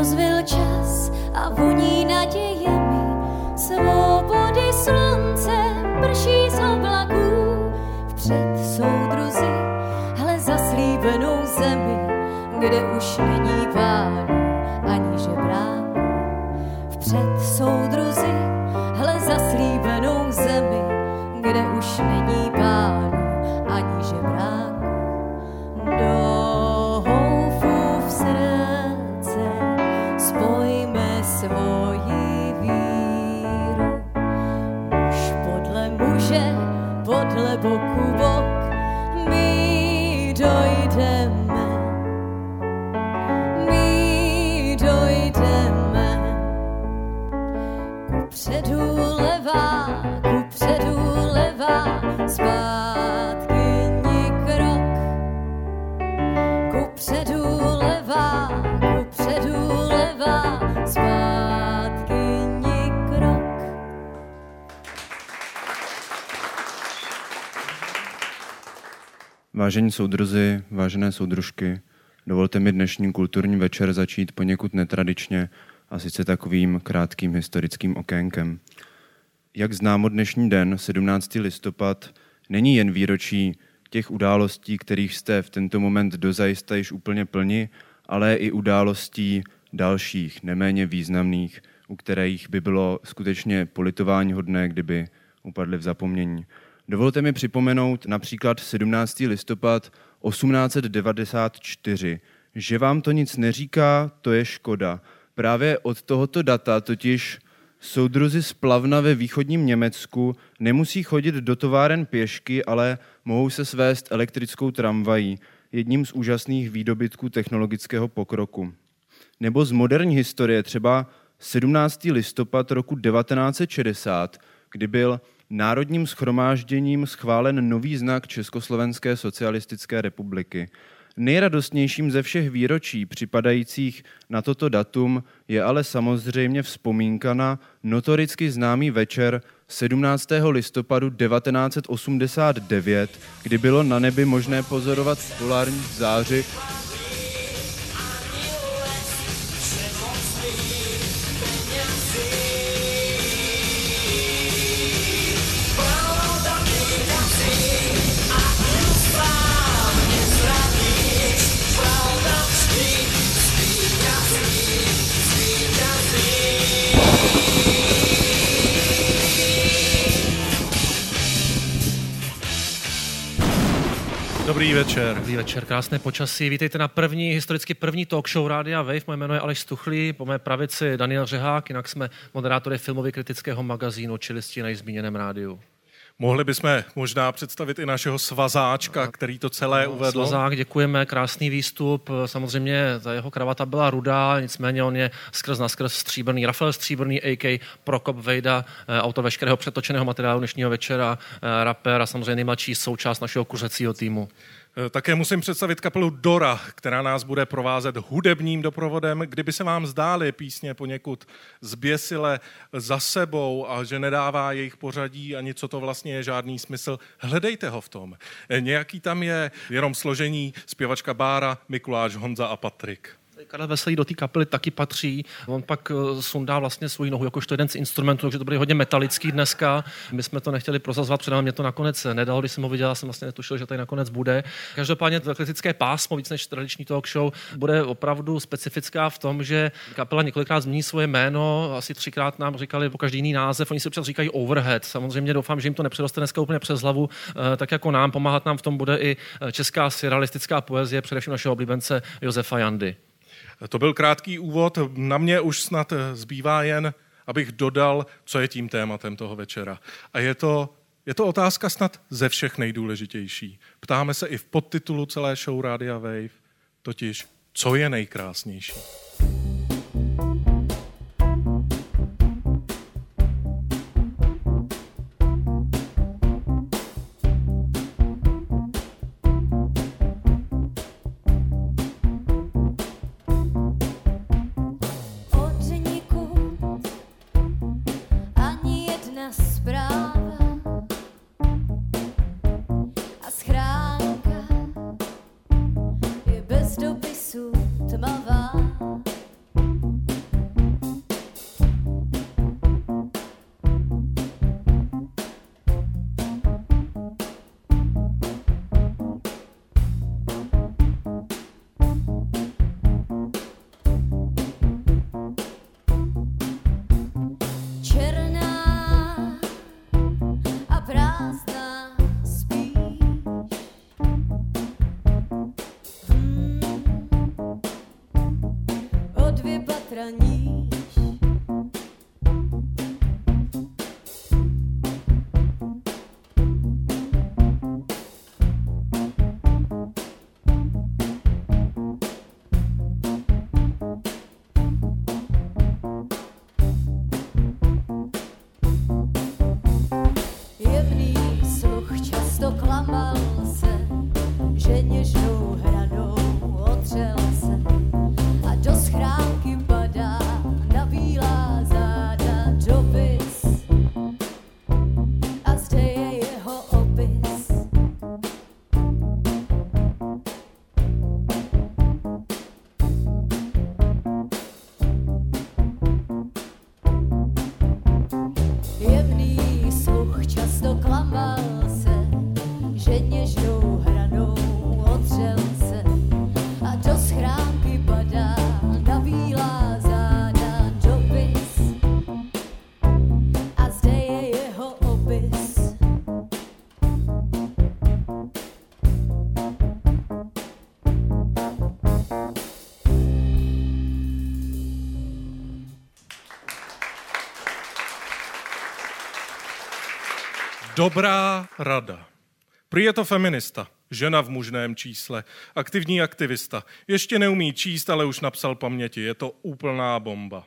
rozvil čas a voní nadějemi Vážení soudruzi, vážené soudružky, dovolte mi dnešní kulturní večer začít poněkud netradičně a sice takovým krátkým historickým okénkem. Jak známo dnešní den, 17. listopad, není jen výročí těch událostí, kterých jste v tento moment dozajista již úplně plni, ale i událostí dalších, neméně významných, u kterých by bylo skutečně politování hodné, kdyby upadly v zapomnění. Dovolte mi připomenout například 17. listopad 1894. Že vám to nic neříká, to je škoda. Právě od tohoto data totiž soudruzi z Plavna ve východním Německu nemusí chodit do továren pěšky, ale mohou se svést elektrickou tramvají, jedním z úžasných výdobytků technologického pokroku. Nebo z moderní historie třeba 17. listopad roku 1960, kdy byl národním schromážděním schválen nový znak Československé socialistické republiky. Nejradostnějším ze všech výročí připadajících na toto datum je ale samozřejmě vzpomínka na notoricky známý večer 17. listopadu 1989, kdy bylo na nebi možné pozorovat polární záři Dobrý večer. Dobrý večer, krásné počasí. Vítejte na první, historicky první talk show Rádia Wave. Moje jméno je Aleš Stuchlý, po mé pravici Daniel Řehák, jinak jsme moderátory filmově kritického magazínu Čilisti na zmíněném rádiu. Mohli bychom možná představit i našeho svazáčka, který to celé uvedl. Svazák, děkujeme, krásný výstup. Samozřejmě ta jeho kravata byla rudá, nicméně on je skrz na skrz stříbrný. Rafael Stříbrný, AK Prokop Vejda, eh, autor veškerého přetočeného materiálu dnešního večera, eh, rapper a samozřejmě nejmladší součást našeho kuřecího týmu. Eh, Také musím představit kapelu Dora, která nás bude provázet hudebním doprovodem. Kdyby se vám zdály písně poněkud zběsile za sebou a že nedává jejich pořadí ani co to vlastně je žádný smysl, hledejte ho v tom. Eh, Nějaký tam je jenom složení zpěvačka Bára, Mikuláš, Honza a Patrik. Karel Veselý do té kapely taky patří. On pak eh, sundá vlastně svoji nohu jakožto jeden z instrumentů, takže to bude hodně metalický dneska. My jsme to nechtěli prozazovat, protože mě to nakonec nedalo, když jsem ho viděl, jsem vlastně netušil, že tady nakonec bude. Každopádně to kritické pásmo, víc než tradiční talk show, bude opravdu specifická v tom, že kapela několikrát změní svoje jméno, asi třikrát nám říkali po každý jiný název, oni si občas říkají overhead. Samozřejmě doufám, že jim to nepřeroste dneska úplně přes hlavu, eh, tak jako nám pomáhat nám v tom bude i eh, česká surrealistická poezie, především našeho oblíbence Josefa Jandy. To byl krátký úvod. Na mě už snad eh, zbývá jen, abych dodal, co je tím tématem toho večera. A je to, je to otázka snad ze všech nejdůležitější. Ptáme se i v podtitulu celé show Rádia Wave, totiž, co je nejkrásnější. Dobrá rada. Prý je to feminista, žena v mužném čísle, aktivní aktivista. Ještě neumí číst, ale už napsal paměti. Je to úplná bomba.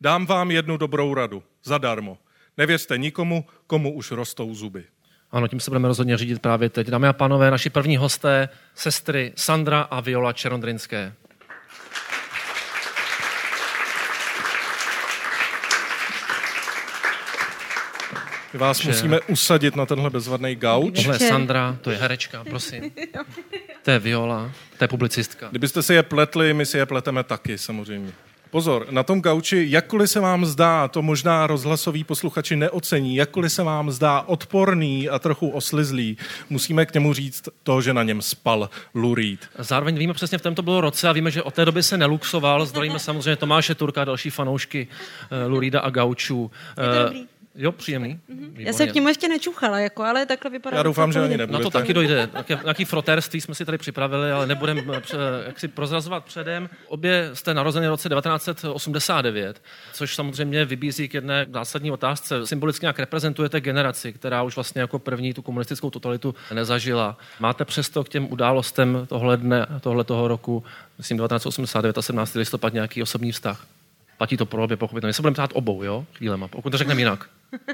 Dám vám jednu dobrou radu, zadarmo. Nevěřte nikomu, komu už rostou zuby. Ano, tím se budeme rozhodně řídit právě teď. Dámy a pánové, naši první hosté, sestry Sandra a Viola Čerondrinské. My vás Že- musíme usadit na tenhle bezvadný gauč. Tohle je. Sandra, to je herečka, prosím. To je Viola, to je publicistka. Kdybyste si je pletli, my si je pleteme taky, samozřejmě. Pozor, na tom gauči, jakkoliv se vám zdá, to možná rozhlasoví posluchači neocení, jakkoliv se vám zdá odporný a trochu oslizlý, musíme k němu říct to, že na něm spal Lou Reed. Zároveň víme přesně, v tom to bylo roce a víme, že od té doby se neluxoval. Zdravíme samozřejmě Tomáše Turka a další fanoušky uh, Lurida a Gaučů. to Eh, dobrý. Jo, příjemný. Já Výborně. jsem k němu ještě nečuchala, jako, ale takhle vypadá. Já doufám, že ani nebude. Na to tak. taky dojde. Nějaký frotérství jsme si tady připravili, ale nebudeme jak si prozrazovat předem. Obě jste narozeny v roce 1989, což samozřejmě vybízí k jedné zásadní otázce. Symbolicky nějak reprezentujete generaci, která už vlastně jako první tu komunistickou totalitu nezažila. Máte přesto k těm událostem tohle dne, tohle toho roku, myslím 1989 a 17. listopad, nějaký osobní vztah? Platí to pro obě, pochopitelně. My se budeme ptát obou, jo? Chvílema, pokud to řekneme jinak.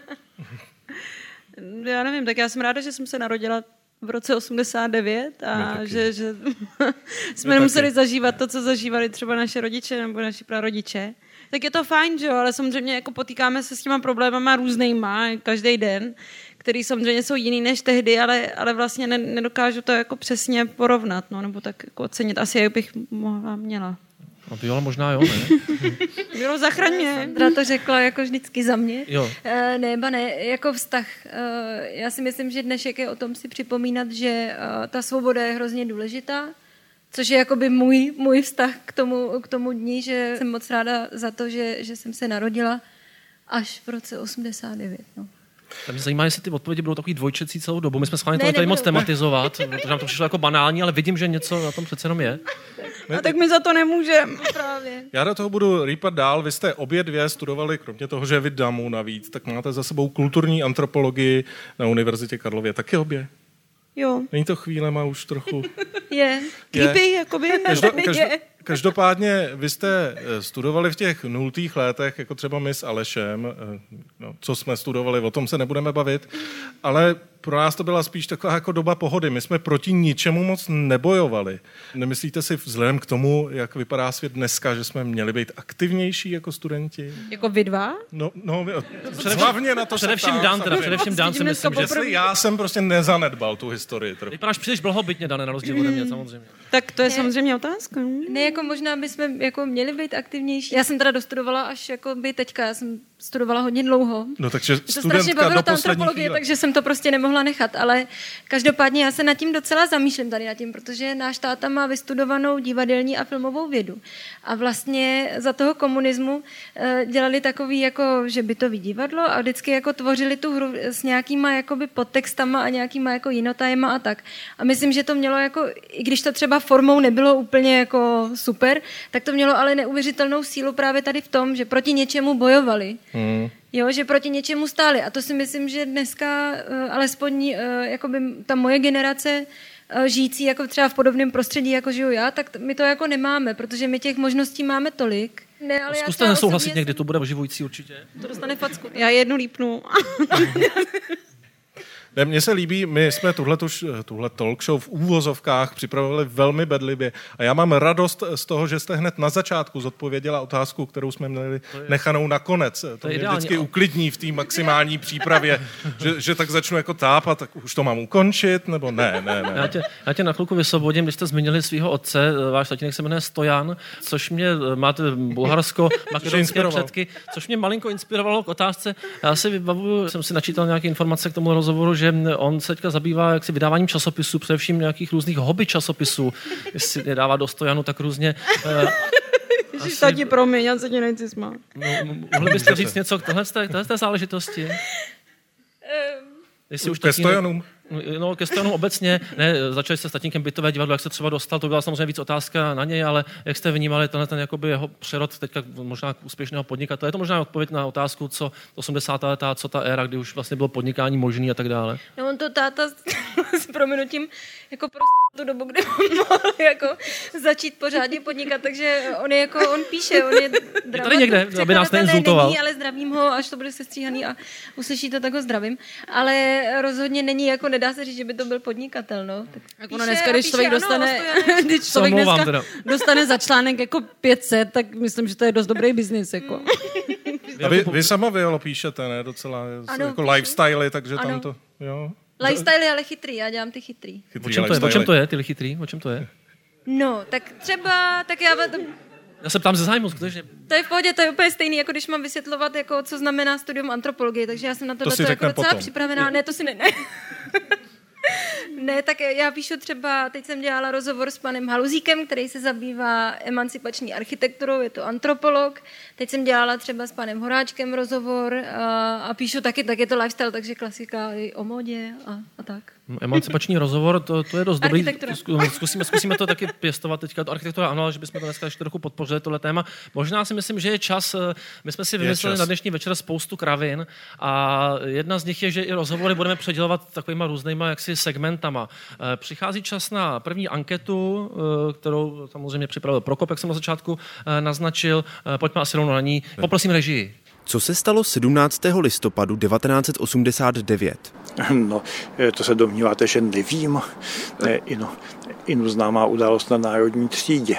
Já nevím, tak já jsem ráda, že jsem se narodila v roce 89 a že, že jsme nemuseli zažívat to, co zažívali třeba naše rodiče nebo naši prarodiče. Tak je to fajn, že jo, ale samozřejmě jako potýkáme se s těma problémama různýma každý den, který samozřejmě jsou jiný než tehdy, ale, ale vlastně ne, nedokážu to jako přesně porovnat, no, nebo tak jako ocenit. Asi jak bych mohla měla. No, Viola možná jo, ne? Bylo zachraň mě. Sandra to řekla jako vždycky za mě. Jo. Eh, ne, ba ne, jako vztah. eh, já si myslím, že dnešek je o tom si připomínat, že eh, ta svoboda je hrozně důležitá, což je jakoby můj, můj vztah k tomu, k tomu dní, že jsem moc ráda za to, že, že jsem se narodila až v roce 89. No. Tak mě zajímá, jestli ty odpovědi budou takový dvojčecí celou dobu. My jsme schválně to tady moc tematizovat, protože nám to přišlo jako banální, ale vidím, že něco na tom přece jenom je. A tak my za to nemůžeme. Právě. Já do toho budu rýpat dál. Vy jste obě dvě studovali, kromě toho, že vy damu navíc, tak máte za sebou kulturní antropologii na Univerzitě Karlově. Taky obě? Jo, Není to chvílema už trochu? Je. creepy, jakoby. Každo, je. Každo, každopádně vy jste eh, studovali v těch nultých letech, jako třeba my s Alešem, eh, no, co jsme studovali, o tom se nebudeme bavit, ale pro nás to byla spíš taková jako doba pohody. My jsme proti ničemu moc nebojovali. Nemyslíte si vzhledem k tomu, jak vypadá svět dneska, že jsme měli být aktivnější jako studenti? Jako vy dva? No, no vy- hlavně na to Především Dan, teda především Dan si myslím, že. Jestli já jsem prostě nezanedbal tu historii. Trochu. vypadáš příliš blahobytně, Dane, na rozdíl ode mě, samozřejmě. Tak to je Ne. samozřejmě otázka. Ne, jako možná bychom jako měli být aktivnější. Já jsem teda dostudovala až jako by teďka, já jsem studovala hodně dlouho. No takže Mě to strašně bavilo ta antropologie, chvíle. takže jsem to prostě nemohla nechat, ale každopádně já se nad tím docela zamýšlím tady nad tím, protože náš táta má vystudovanou divadelní a filmovou vědu. A vlastně za toho komunismu eh, dělali takový jako, že by to divadlo a vždycky jako tvořili tu hru s nějakýma jakoby podtextama a nějakýma jako jinotajema a tak. A myslím, že to mělo jako, i když to třeba formou nebylo úplně jako super, tak to mělo ale neuvěřitelnou sílu právě tady v tom, že proti něčemu bojovali. Hmm. Jo, že proti něčemu stáli. A to si myslím, že dneska uh, alespoň uh, jakoby ta moje generace uh, žijící jako třeba v podobném prostředí, jako žiju já, tak my to jako nemáme, protože my těch možností máme tolik. Ne, ale Zkuste nesouhlasit někdy, to bude oživující určitě. To dostane facku. Já jednu lípnu. Ne, mně se líbí, my jsme tuhle, tuhle talk show v úvozovkách připravovali velmi bedlivě a já mám radost z toho, že jste hned na začátku zodpověděla otázku, kterou jsme měli nechanou nakonec. To, to mě ideální, vždycky uklidní v té maximální přípravě, že, že tak začnu jako tápat, tak už to mám ukončit, nebo ne, ne, ne. Já tě, já tě na chvilku vysvobodím, když jste zmínili svého otce, váš tatínek se jmenuje Stojan, což mě, máte bulharsko, makedonské předky, což mě malinko inspirovalo k otázce. Já si vybavuju, jsem si načítal nějaké informace k tomu rozhovoru, že že on se teďka zabývá jaksi vydáváním časopisů, především nějakých různých hobby časopisů. Jestli je dává do stojanu, tak různě... Uh, Ježiš, asi... promiň, já se ti nechci smát. No, mohli byste říct něco k tohle, tohle záležitosti? Um, Jestli už ke stojanům. No, ke stranu obecně, ne, začali jste s tatínkem bytové divadlo, jak se třeba dostal, to byla samozřejmě víc otázka na něj, ale jak jste vnímali tenhle ten jakoby jeho přerod teďka možná k úspěšného podnikatele? Je to možná odpověď na otázku, co 80. leta, co ta éra, kdy už vlastně bylo podnikání možný a tak dále? No on to táta s prominutím jako prostě tu dobu, kdy on mohl jako začít pořádně podnikat, takže on je jako, on píše, on je dramaturg, tady někde, aby nás neinsultoval. Není, ale zdravím ho, až to bude sestříhaný a uslyšíte, tak ho zdravím. Ale rozhodně není jako nedá se říct, že by to byl podnikatel, no. Tak jako ono dneska, když člověk dostane, když člověk dneska teda. dostane za článek jako 500, tak myslím, že to je dost dobrý biznis, jako. A vy, vy sama Violo píšete, ne, docela, ano, jako lifestyle, takže ano. tam to, jo. Lifestyle je ale chytrý, já dělám ty chytrý. chytrý o, čem to je, o čem to je, ty chytrý? O čem to je? No, tak třeba, tak já já se ptám ze zájmu, skutečně. To je v pohodě, to je úplně stejný, jako když mám vysvětlovat, jako, co znamená studium antropologie, takže já jsem na to, to, to jako docela potom. připravená. Ne, to si ne. ne. Ne, tak já píšu třeba, teď jsem dělala rozhovor s panem Haluzíkem, který se zabývá emancipační architekturou, je to antropolog. Teď jsem dělala třeba s panem Horáčkem rozhovor a, a píšu taky, tak je to lifestyle, takže klasika i o modě a, a tak. No, emancipační rozhovor, to, to je dost dobrý. Zkusíme, zkusíme to taky pěstovat teďka. To architektura, ano, ale že bychom to dneska ještě trochu podpořili, tohle téma. Možná si myslím, že je čas. Eh, my jsme si vymysleli na dnešní večer spoustu kravin a jedna z nich je, že i rozhovory budeme předělovat takovýma různýma jaksi segmentama. Eh, přichází čas na první anketu, eh, kterou samozřejmě připravil Prokop, jak jsem na začátku naznačil. Pojďme asi rovnou na ní. Poprosím režii. Co se stalo 17. listopadu 1989? No, to se domníváte, že nevím. Inu, inu známá událost na národní třídě.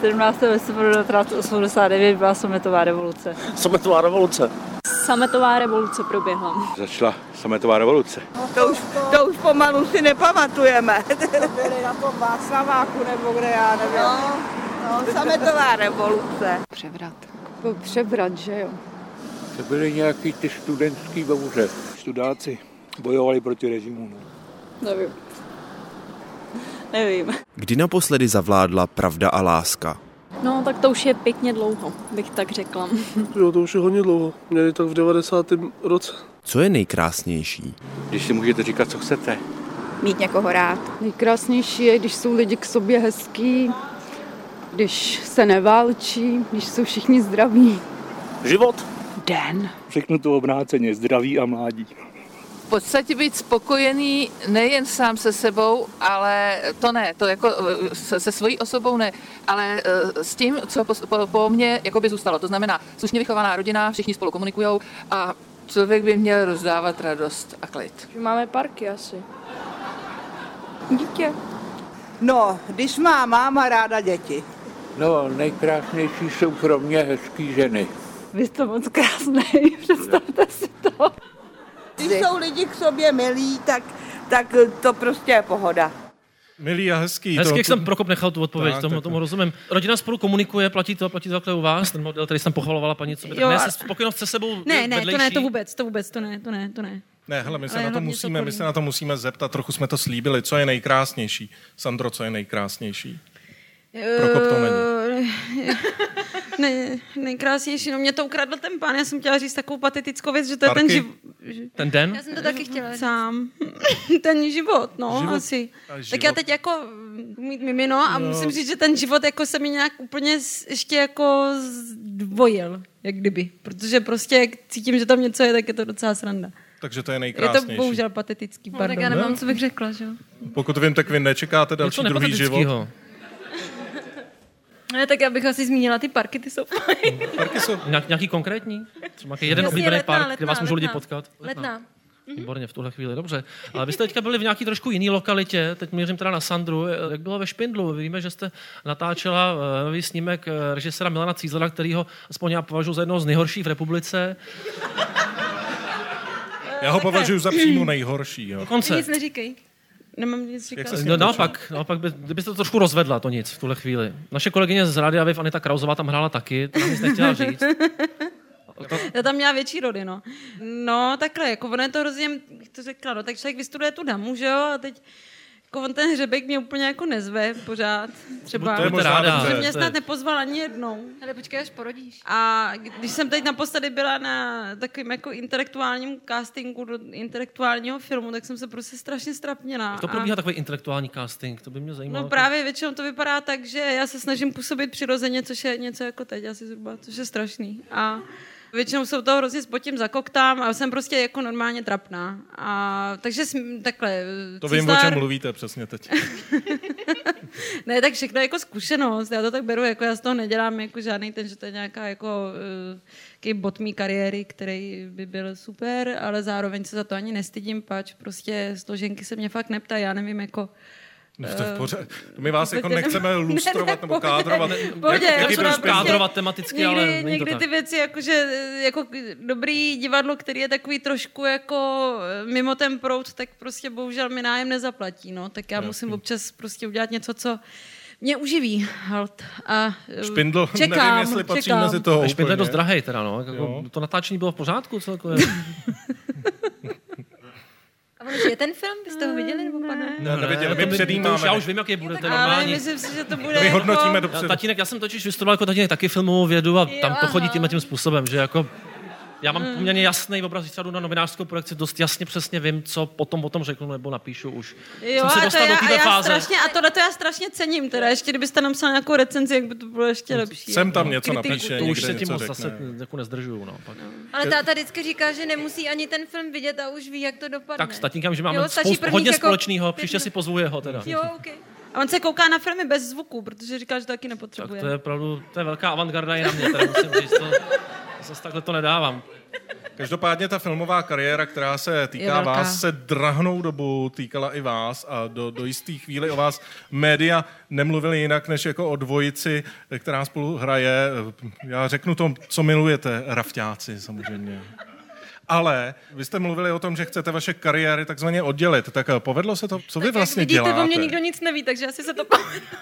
17. listopadu 1989 byla sametová revoluce. Sametová revoluce. Sametová revoluce proběhla. Začala sametová revoluce. No, to, už, to už pomalu si nepamatujeme. to byly na tom Václaváku nebo kde já nevím. No, no, sametová revoluce. Převrat. Byl převrat, že jo? To byly nějaký ty studentský bouře. Studáci bojovali proti režimu. No. Nevím. Nevím. Kdy naposledy zavládla pravda a láska? No, tak to už je pěkně dlouho, bych tak řekla. Jo, to už je hodně dlouho. Měli tak v 90. roce. Co je nejkrásnější? Když si můžete říkat, co chcete. Mít někoho rád. Nejkrásnější je, když jsou lidi k sobě hezký, když se neválčí, když jsou všichni zdraví. Život den. Řeknu to obráceně, zdraví a mládí. V podstatě být spokojený nejen sám se sebou, ale to ne, to jako eh, se, se svojí osobou ne, ale eh, s tím, co po, po, po mně jako by zůstalo. To znamená slušně vychovaná rodina, všichni spolu komunikují a člověk by měl rozdávat radost a klid. Máme parky asi. Dítě. No, když má máma ráda děti. No, nejkrásnější jsou pro mě hezký ženy. Vy jste moc krásný, představte si to. Když jsou lidi k sobě milí, tak, tak to prostě je pohoda. Milý a hezký. Hezky, to- jak to- jsem Prokop nechal tu odpověď, Tak, tomu, tak, tomu rozumím. Rodina spolu komunikuje, platí to, platí to takhle u vás, ten model, který jsem pochvalovala paní, co by tak Jo, ne, a- se spokojenost se sebou Ne, ne, to ne, vedlejší. to vůbec, to vůbec, to ne, to ne, to ne. Ne, hele, my se, Ale na to musíme, to my se na to musíme zeptat, trochu jsme to slíbili. Co je nejkrásnější? Sandro, co je nejkrásnější? Prokop to není. Eh, ne, nejkrásnější, no mě to ukradl ten pán, já jsem chtěla říct takovou patetickou věc, že to je ten Parky? život. Ten den? Já jsem to taky chtěla říct. Sám. ten život, no, Život- asi. a Tak život- já teď jako mm, mít mimino a Jo. musím říct, že ten život jako se mi nějak úplně ještě jako zdvojil, jak kdyby. Protože prostě jak cítím, že tam něco je, tak je to docela sranda. Takže to je Je to nejkrásnější. bohužel patetický, No, pardon. tak já nemám, co bych řekla, že jo. Pokud vím, tak vy nečekáte další druhý život. Ne, tak já bych asi zmínila ty parky, ty jsou fajn. Parky jsou... Nějak, nějaký konkrétní? Třeba jeden Jasně, oblíbený letná, park, kde letná, vás můžou lidi letná. potkat? Letná. Výborně, v tuhle chvíli, dobře. Ale vy jste teďka byli v nějaký trošku jiný lokalitě, teď měřím teda na Sandru, jak bylo ve Špindlu. Víme, že jste natáčela eh, nový snímek eh, režiséra Milana Cízlera, kterýho aspoň já považuji za jednoho z nejhorších v republice. Já ho považuji za přímo nejhorší. Jo. Dokonce. Nic neříkej. Nemám nic říkat. No, naopak, naopak by, kdybyste to trošku rozvedla, to nic v tuhle chvíli. Naše kolegyně z Rádia Viv, Anita Krauzová, tam hrála taky, to nám nic nechtěla říct. Já tam měla větší rody, no. No, takhle, jako ono je to hrozně, jak to řekla, no, tak člověk vystuduje tu damu, že jo, a teď jako on ten hřebek mě úplně jako nezve pořád, třeba. To je možná ráda, že mě snad nepozval ani jednou. Ale počkej, až porodíš. A když jsem teď naposledy byla na takovým jako intelektuálním castingu do intelektuálního filmu, tak jsem se prostě strašně strapněla. Jak to A- probíhá takový intelektuální casting, to by mě zajímalo. No právě většinou to vypadá tak, že já se snažím působit přirozeně, což je něco jako teď asi zhruba, což je strašný. A většinou se u toho hrozně spotím, zakoktám a jsem prostě jako normálně trapná. A, takže sm, takhle. To vím, o čem mluvíte přesně teď. Ne, tak všechno je jako zkušenost. Já to tak beru, jako já z toho nedělám jako žádný ten, že to je nějaká jako uh, bot mý kariéry, který by byl super, ale zároveň se za to ani nestydím, pač prostě složenky se mě fakt neptají, já nevím, jako No, to je v Eh, pořád. My vás jako nechceme lustrovat nebo kádrovat. pohodě, Jak- jaký špindl? Kádrovat tematicky, někdy, ale není to někdy tak. ty věci, jakože jako dobrý divadlo, který je takový trošku jako eh, mimo ten proud, tak prostě bohužel mi nájem nezaplatí, no. Tak já Jasný. musím občas prostě udělat něco, co mě uživí, halt. A eh, Špindl, čekám, nevím, jestli patří čekám. mezi toho Špindl je dost drahej teda, no. Jako, to natáčení bylo v pořádku celkově. A on je ten film? Vy jste ho viděli nebo pardon? Ne, neviděli, to my předjímáme. už, já už vím, jaký bude ten Ale normální. myslím si, že to bude My jako... hodnotíme Já, dopředu. tatínek, já jsem totiž vystudoval jako tatínek taky filmovou vědu a tam to chodí tímhle tím způsobem, že jako já mám Hmm. poměrně jasný obraz, když jdu na novinářskou projekci, dost jasně přesně vím, co potom o tom řeknu nebo napíšu už. Jo, jsem se a to dostal já, do a já fáze. strašně, a tohle to já strašně cením, teda ještě kdybyste napsal nějakou recenzi, jak by to bylo ještě lepší. Sem tam něco Kritiku. napíše, to už se tím moc zase jako nezdržuju. No, pak. Ale táta vždycky říká, že nemusí ani ten film vidět a už ví, jak to dopadne. Tak s tatínkem, že máme Jo, spoustu, hodně jako společného, příště si pozvu jeho teda. Jo, okay. A on se kouká na filmy bez zvuku, protože říká, že to taky Tak nepotřebuje. to je opravdu, to je velká avantgarda i na mě, teda musím říct, to, zase takhle to nedávám. Každopádně ta filmová kariéra, která se týká vás, se drahnou dobu týkala i vás a do, do jisté chvíli o vás média nemluvili jinak, než jako o dvojici, která spolu hraje. Já řeknu to, co milujete, rafťáci samozřejmě. Ale vy jste mluvili o tom, že chcete vaše kariéry takzvaně oddělit. Tak eh, povedlo se to? Co vy Tak vlastně jak vidíte, děláte? o mě nikdo nic neví, takže asi se to povedlo.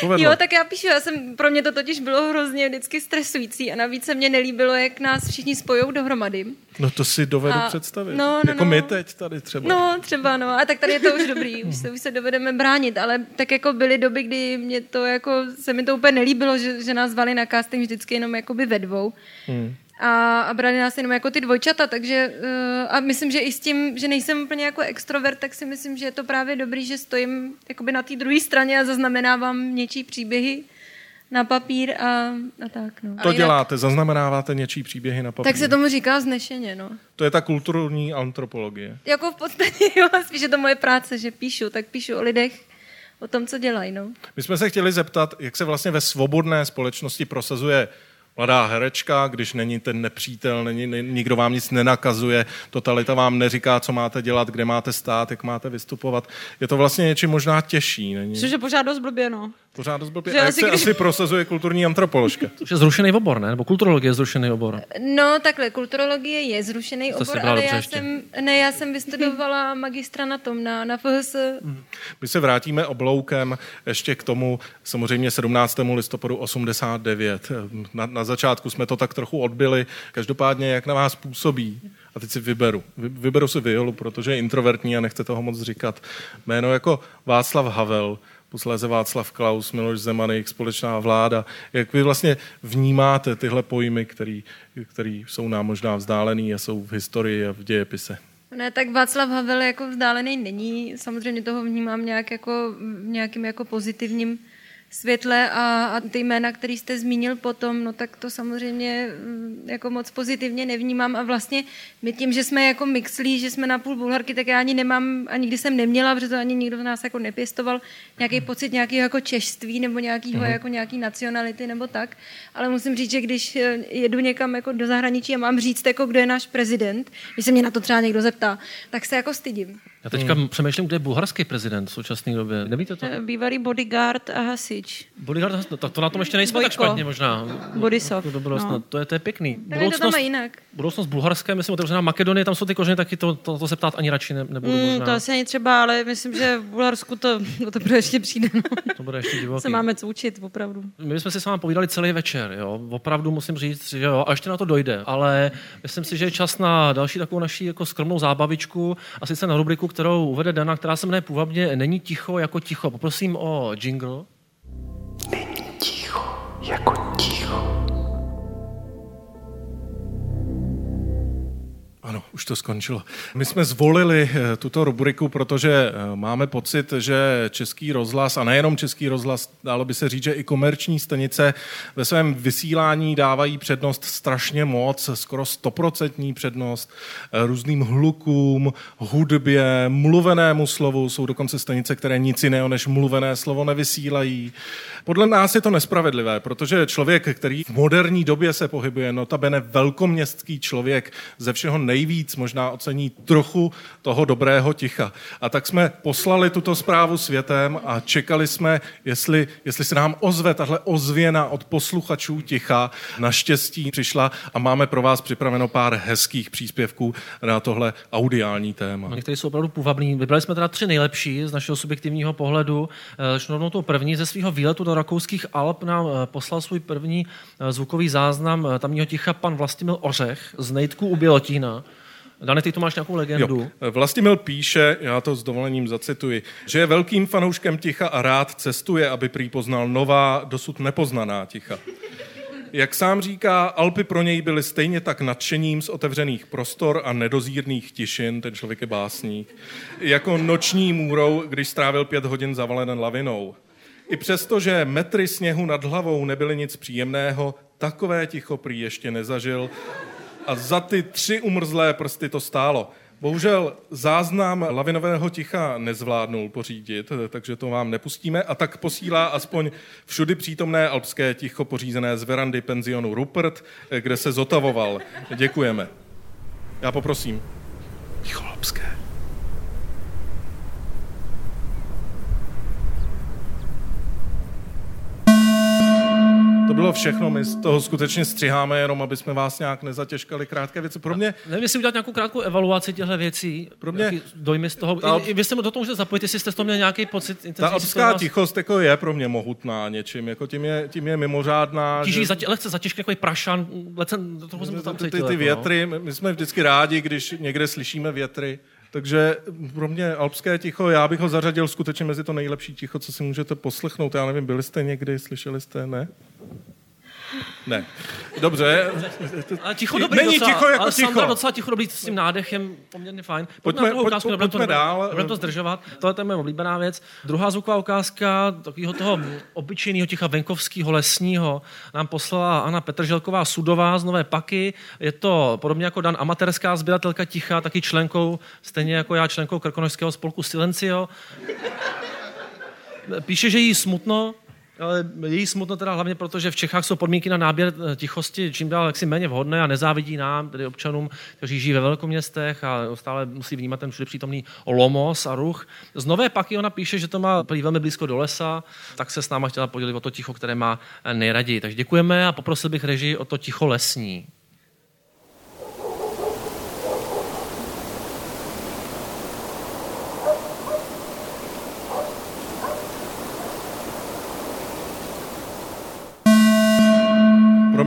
Povedlo. Jo, tak já píšu, já jsem, pro mě to totiž bylo hrozně vždycky stresující a navíc se mně nelíbilo, jak nás všichni spojou dohromady. No to si dovedu A- představit. no, no, jako no. my teď tady třeba. No, třeba, no. A tak tady je to už dobrý, už se, už se dovedeme bránit, ale tak jako byly doby, kdy mě to jako, se mi to úplně nelíbilo, že, že nás zvali na casting vždycky jenom jakoby ve dvou. Hmm. A, a brali nás jenom jako ty dvojčata, takže uh, a myslím, že i s tím, že nejsem úplně jako extrovert, tak si myslím, že je to právě dobrý, že stojím jakoby na té druhé straně a zaznamenávám něčí příběhy na papír a, a tak. No. To Ale jinak- děláte, zaznamenáváte něčí příběhy na papír. Tak se tomu říká znešeně, no. To je ta kulturní antropologie. Jako v podstatě, jo, spíš je to moje práce, že píšu, tak píšu o lidech, o tom, co dělají, no. My jsme se chtěli zeptat, jak se vlastně ve svobodné společnosti prosazuje mladá herečka, když není ten nepřítel, není, ne- nikdo vám nic nenakazuje, totalita vám neříká, co máte dělat, kde máte stát, jak máte vystupovat. Je to vlastně něčím možná těžší. Není? Což je pořád dost blbě, no. Pořád dost blbě. Že A jak asi se když- asi prosazuje kulturní antropoložka? Což je zrušený obor, ne? Nebo kulturologie je zrušený obor. No, takhle, kulturologie je zrušený Jste obor, ale já ještě. jsem, ne, já jsem vystudovala magistra na tom, na, na FHS. My se vrátíme obloukem ještě k tomu samozřejmě 17. listopadu 89. Na, na začátku jsme to tak trochu odbyli. Každopádně, jak na vás působí, a teď si vyberu. Vy, vyberu si Violu, protože je introvertní a nechce toho moc říkat. Jméno jako Václav Havel, posléze Václav Klaus, Miloš Zeman, jejich společná vláda. Jak vy vlastně vnímáte tyhle pojmy, který jsou nám možná vzdálený a jsou v historii a v dějepise? Ne, tak Václav Havel jako vzdálený není. Samozřejmě toho vnímám nějak jako, nějakým jako pozitivním světle a, a ty jména, který jste zmínil potom, no tak to samozřejmě mm, jako moc pozitivně nevnímám a vlastně my tím, že jsme jako mixlí, že jsme na půl bulharky, tak já ani nemám, a nikdy jsem neměla, protože to ani nikdo z nás jako nepěstoval, nějaký pocit nějakého jako češství nebo nějakého Mhm. jako nějaký nacionality nebo tak, ale musím říct, že když eh, jedu někam jako do zahraničí a mám říct, jako kdo je náš prezident, když se mě na to třeba někdo zeptá, tak se jako stydím. Já teďka hmm. přemýšlím, kde je bulharský prezident v současné době. Nevíte to? Eh, Bývalý bodyguard a hasič. Bodyguard, no, tak to na tom ještě nejsme Bojko. tak špatně možná. Borisov, To, to, no. to, je, to je pěkný. Tak je to jinak. budoucnost bulharské, myslím, otevřená Makedonie, tam jsou ty kořeny, taky to, to, to se ptát ani radši ne, nebudu Mm, možná. to asi není třeba, ale myslím, že v Bulharsku to, no to bude ještě přijde. No. To bude ještě divoký. Se máme co učit, opravdu. My jsme si s vámi povídali celý večer, jo. Opravdu musím říct, že jo, a ještě na to dojde. Ale myslím si, že je čas na další takovou naší jako skromnou zábavičku, a sice na rubriku, kterou uvede Dana, která se jmenuje půvabně Není ticho jako ticho. Poprosím o jingle. Jako ticho. Ano, už to skončilo. My jsme zvolili eh, tuto rubriku, protože eh, máme pocit, že Český rozhlas, a nejenom Český rozhlas, dalo by se říct, že i komerční stanice ve svém vysílání dávají přednost strašně moc, skoro stoprocentní přednost eh, různým hlukům, hudbě, mluvenému slovu. Jsou dokonce stanice, které nic jiného než mluvené slovo nevysílají. Podle nás je to nespravedlivé, protože člověk, který v moderní době se pohybuje, notabene velkoměstský člověk, ze všeho nejvíc možná ocení trochu toho dobrého ticha. A tak jsme poslali tuto zprávu světem a čekali jsme, jestli, jestli se nám ozve tahle ozvěna od posluchačů ticha. Naštěstí přišla a máme pro vás připraveno pár hezkých příspěvků na tohle audiální téma. Některé jsou opravdu půvabný. Vybrali jsme teda tři nejlepší z našeho subjektivního pohledu. Eh, Začnu rovnou tou první. Ze svého výletu do rakouských Alp nám eh, poslal svůj první eh, zvukový záznam tamního ticha pan Vlastimil Ořech z Nejtku u Bělotína. Dane, ty tu máš nějakou legendu? Jo. Vlastimil píše, já to s dovolením zacituji, že je velkým fanouškem ticha a rád cestuje, aby prý poznal nová, dosud nepoznaná ticha. Jak sám říká, Alpy pro něj byly stejně tak nadšením z otevřených prostor a nedozírných tišin, ten člověk je básník, jako noční můrou, když strávil pět hodin zavalen lavinou. I přesto, že metry sněhu nad hlavou nebyly nic příjemného, takové ticho prý ještě nezažil a za ty tři umrzlé prsty to stálo. Bohužel záznam lavinového ticha nezvládnul pořídit, takže to vám nepustíme a tak posílá aspoň všudy přítomné alpské ticho pořízené z verandy penzionu Rupert, kde se zotavoval. Děkujeme. Já poprosím. Ticho alpské. To bylo všechno, my z toho skutečně střiháme, jenom aby jsme vás nějak nezatěžkali krátké věci. Pro mě Nevím, jestli udělat nějakou krátkou evaluaci těchto věcí. Pro mě- dojmy z toho. Ta- I, vy jste do toho můžete zapojit, jestli jste z toho měl nějaký pocit. ta alpská vás tichost jako je pro mě mohutná něčím, jako tím je, tím je mimořádná. Tíží že- zatě, lehce zatěžky, jako prašan, lecen, trochu jsem to tam ty, cítil. ty, ty jako, no. větry, my my jsme vždycky rádi, když někde slyšíme větry. Takže pro mě alpské ticho, já bych ho zařadil skutečně mezi to nejlepší ticho, co si můžete poslechnout. Já nevím, byli jste někdy, slyšeli jste, ne? Ne. Dobře. Ale ticho Ti- dobrý Není docela, ticho jako ale ticho. Sandra docela ticho dobrý s tím nádechem, poměrně fajn. Pojďme, Pojďme- ukázku, pojď- nebudeme to, pojďme dál. nebudeme to zdržovat. Tohle je moje oblíbená věc. Druhá zvuková ukázka takového toho obyčejného ticha venkovského, lesního nám poslala Anna Petrželková Sudová z Nové Paky. Je to podobně jako Dan amatérská sběratelka ticha, taky členkou, stejně jako já členkou Krkonožského spolku Silencio. Píše, že jí smutno, Ale její smutno teda hlavně proto, že v Čechách jsou podmínky na náběr eh, tichosti čím dál jaksi méně vhodné a nezávidí nám, tedy občanům, kteří žijí ve velkoměstech a stále musí vnímat ten všude přítomný lomos a ruch. Z Nové Paky ona píše, že to má prý velmi blízko do lesa, tak se s náma chtěla podělit o to ticho, které má nejraději. Takže děkujeme a poprosil bych režii o to ticho lesní.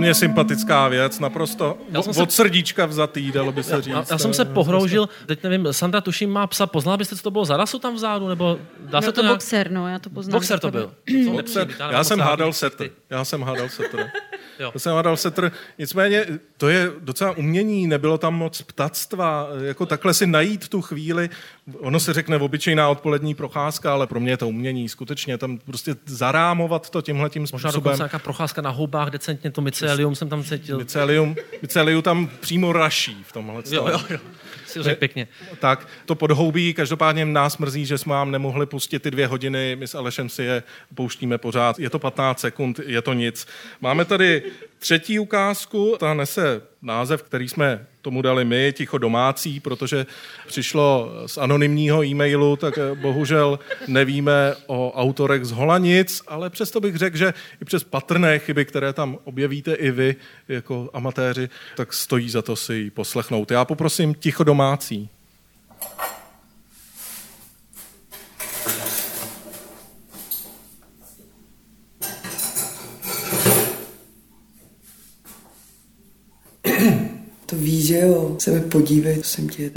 Mě sympatická věc, naprosto jsem od srdíčka vzatý, dalo by se říct. Já, já jsem se pohroužil, teď nevím, Sandra tuším má psa, poznala byste, co to bylo za rasu tam vzadu, nebo dá Byl se to to nějak... boxer, no, já to poznám. Boxer to byl. Boxer. Já jsem hádal setr. Já jsem hádal setr. Jo. Já jsem hádal setr. Nicméně to je docela umění, nebylo tam moc ptactva, jako takhle si najít tu chvíli. Ono se řekne obyčejná odpolední procházka, ale pro mě je to umění, skutečně tam prostě zarámovat to tímhle tím Možná způsobem. dokonce nějaká procházka na houbách, decentně to mycelium jsem tam cítil. Mycelium, mycelium tam přímo raší v tomhle. Jo, jo, jo. Si řekl pěkně. Tak, to podhoubí, každopádně nás mrzí, že jsme vám nemohli pustit ty dvě hodiny, my s Alešem si je pouštíme pořád. Je to 15 sekund, je to nic. Máme tady třetí ukázku, ta nese název, který jsme tomu dali my, ticho domácí, protože přišlo z anonymního e-mailu, tak eh, bohužel nevíme o autorech z Holanic, ale přesto bych řekl, že i přes patrné chyby, které tam objevíte i vy jako amatéři, tak stojí za to si ji poslechnout. Já poprosím ticho domácí. To víš, že jo, se mi podívej, jsem tě.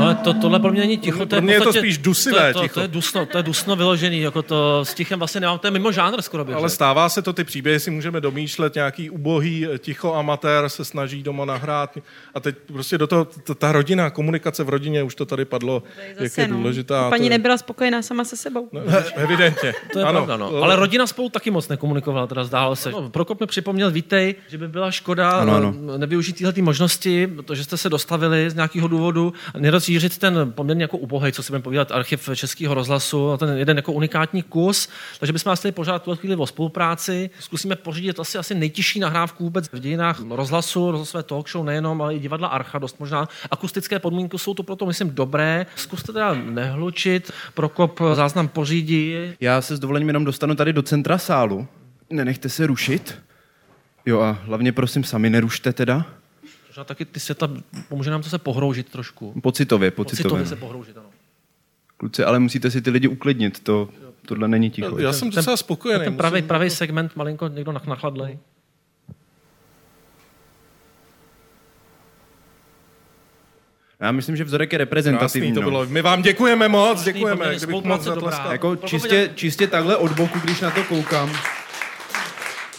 Ale to, tohle pro mě není ticho. Pro mě je to spíš dusivé to, to, ticho. To je, dusno, to je dusno vyložený, jako to s tichem vlastně nemám, to je mimo žánr skoro bych Ale stává se to, ty příběhy si můžeme domýšlet, nějaký ubohý eh, ticho amatér se snaží doma nahrát a teď prostě do toho, ta rodina, komunikace v rodině, už to tady padlo, jak je Zase, no. důležitá. Paní to je, nebyla spokojená sama se sebou. no, evidentně. To je ano. pravda, no. Ale rodina spolu taky moc nekomunikovala, teda zdálo se. No, Prokop mi připomněl, vítej, že by byla škoda Ano, ano. Nevyužít tyhle ty možnosti, protože jste se dostavili z nějakého důvodu, nerozšířit ten poměrně jako ubohej, co si budeme povídat, archiv Českého rozhlasu, ten jeden jako unikátní kus. Takže bychom vás chtěli požádat tuhle chvíli o spolupráci. Zkusíme pořídit asi, asi nejtěžší nahrávku vůbec v dějinách rozhlasu, rozhlasové talk show nejenom, ale i divadla Archa, dost možná. Akustické podmínky jsou to proto, myslím, dobré. Zkuste teda nehlučit, Prokop záznam pořídí. Já se s dovolením jenom dostanu tady do centra sálu. Nenechte se rušit. Jo a hlavně prosím sami nerušte teda. Možná taky ty světla, pomůže nám to se pohroužit trošku. Pocitově, pocitově. Pocitově se pohroužit, ano. Kluci, ale musíte si ty lidi uklidnit, to, tohle není ticho. Já jsem docela spokojený. Ten pravý, pravý segment malinko někdo nach- nachladlej. Já myslím, že vzorek je Krásný reprezentativní. to no. bylo. My vám děkujeme moc, Krásný, děkujeme. poměrně Kdybych dobrá. zatleskat. Jako čistě, čistě takhle od boku, když na to koukám.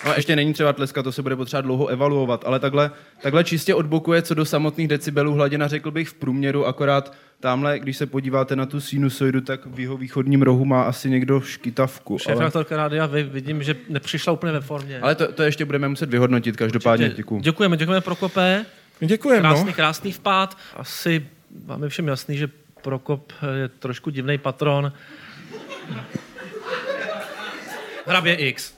No, ještě není třeba tleskat, to se bude potřeba dlouho evaluovat, ale takhle, takhle čistě od boku je co do samotných decibelů hladina, řekl bych v průměru, akorát tamhle, když se podíváte na tu sinusoidu, tak v jeho východním rohu má asi někdo škytavku. Šéf Ale, rádia, vy vidím, že nepřišla úplně ve formě. ale to, to, ještě budeme muset vyhodnotit, každopádně děkuji. Děkujeme, děkujeme Prokope. Děkujeme, Krásný, no. krásný vpád. Asi vám je všem jasný, že Prokop je trošku divný patron. Hrabě X.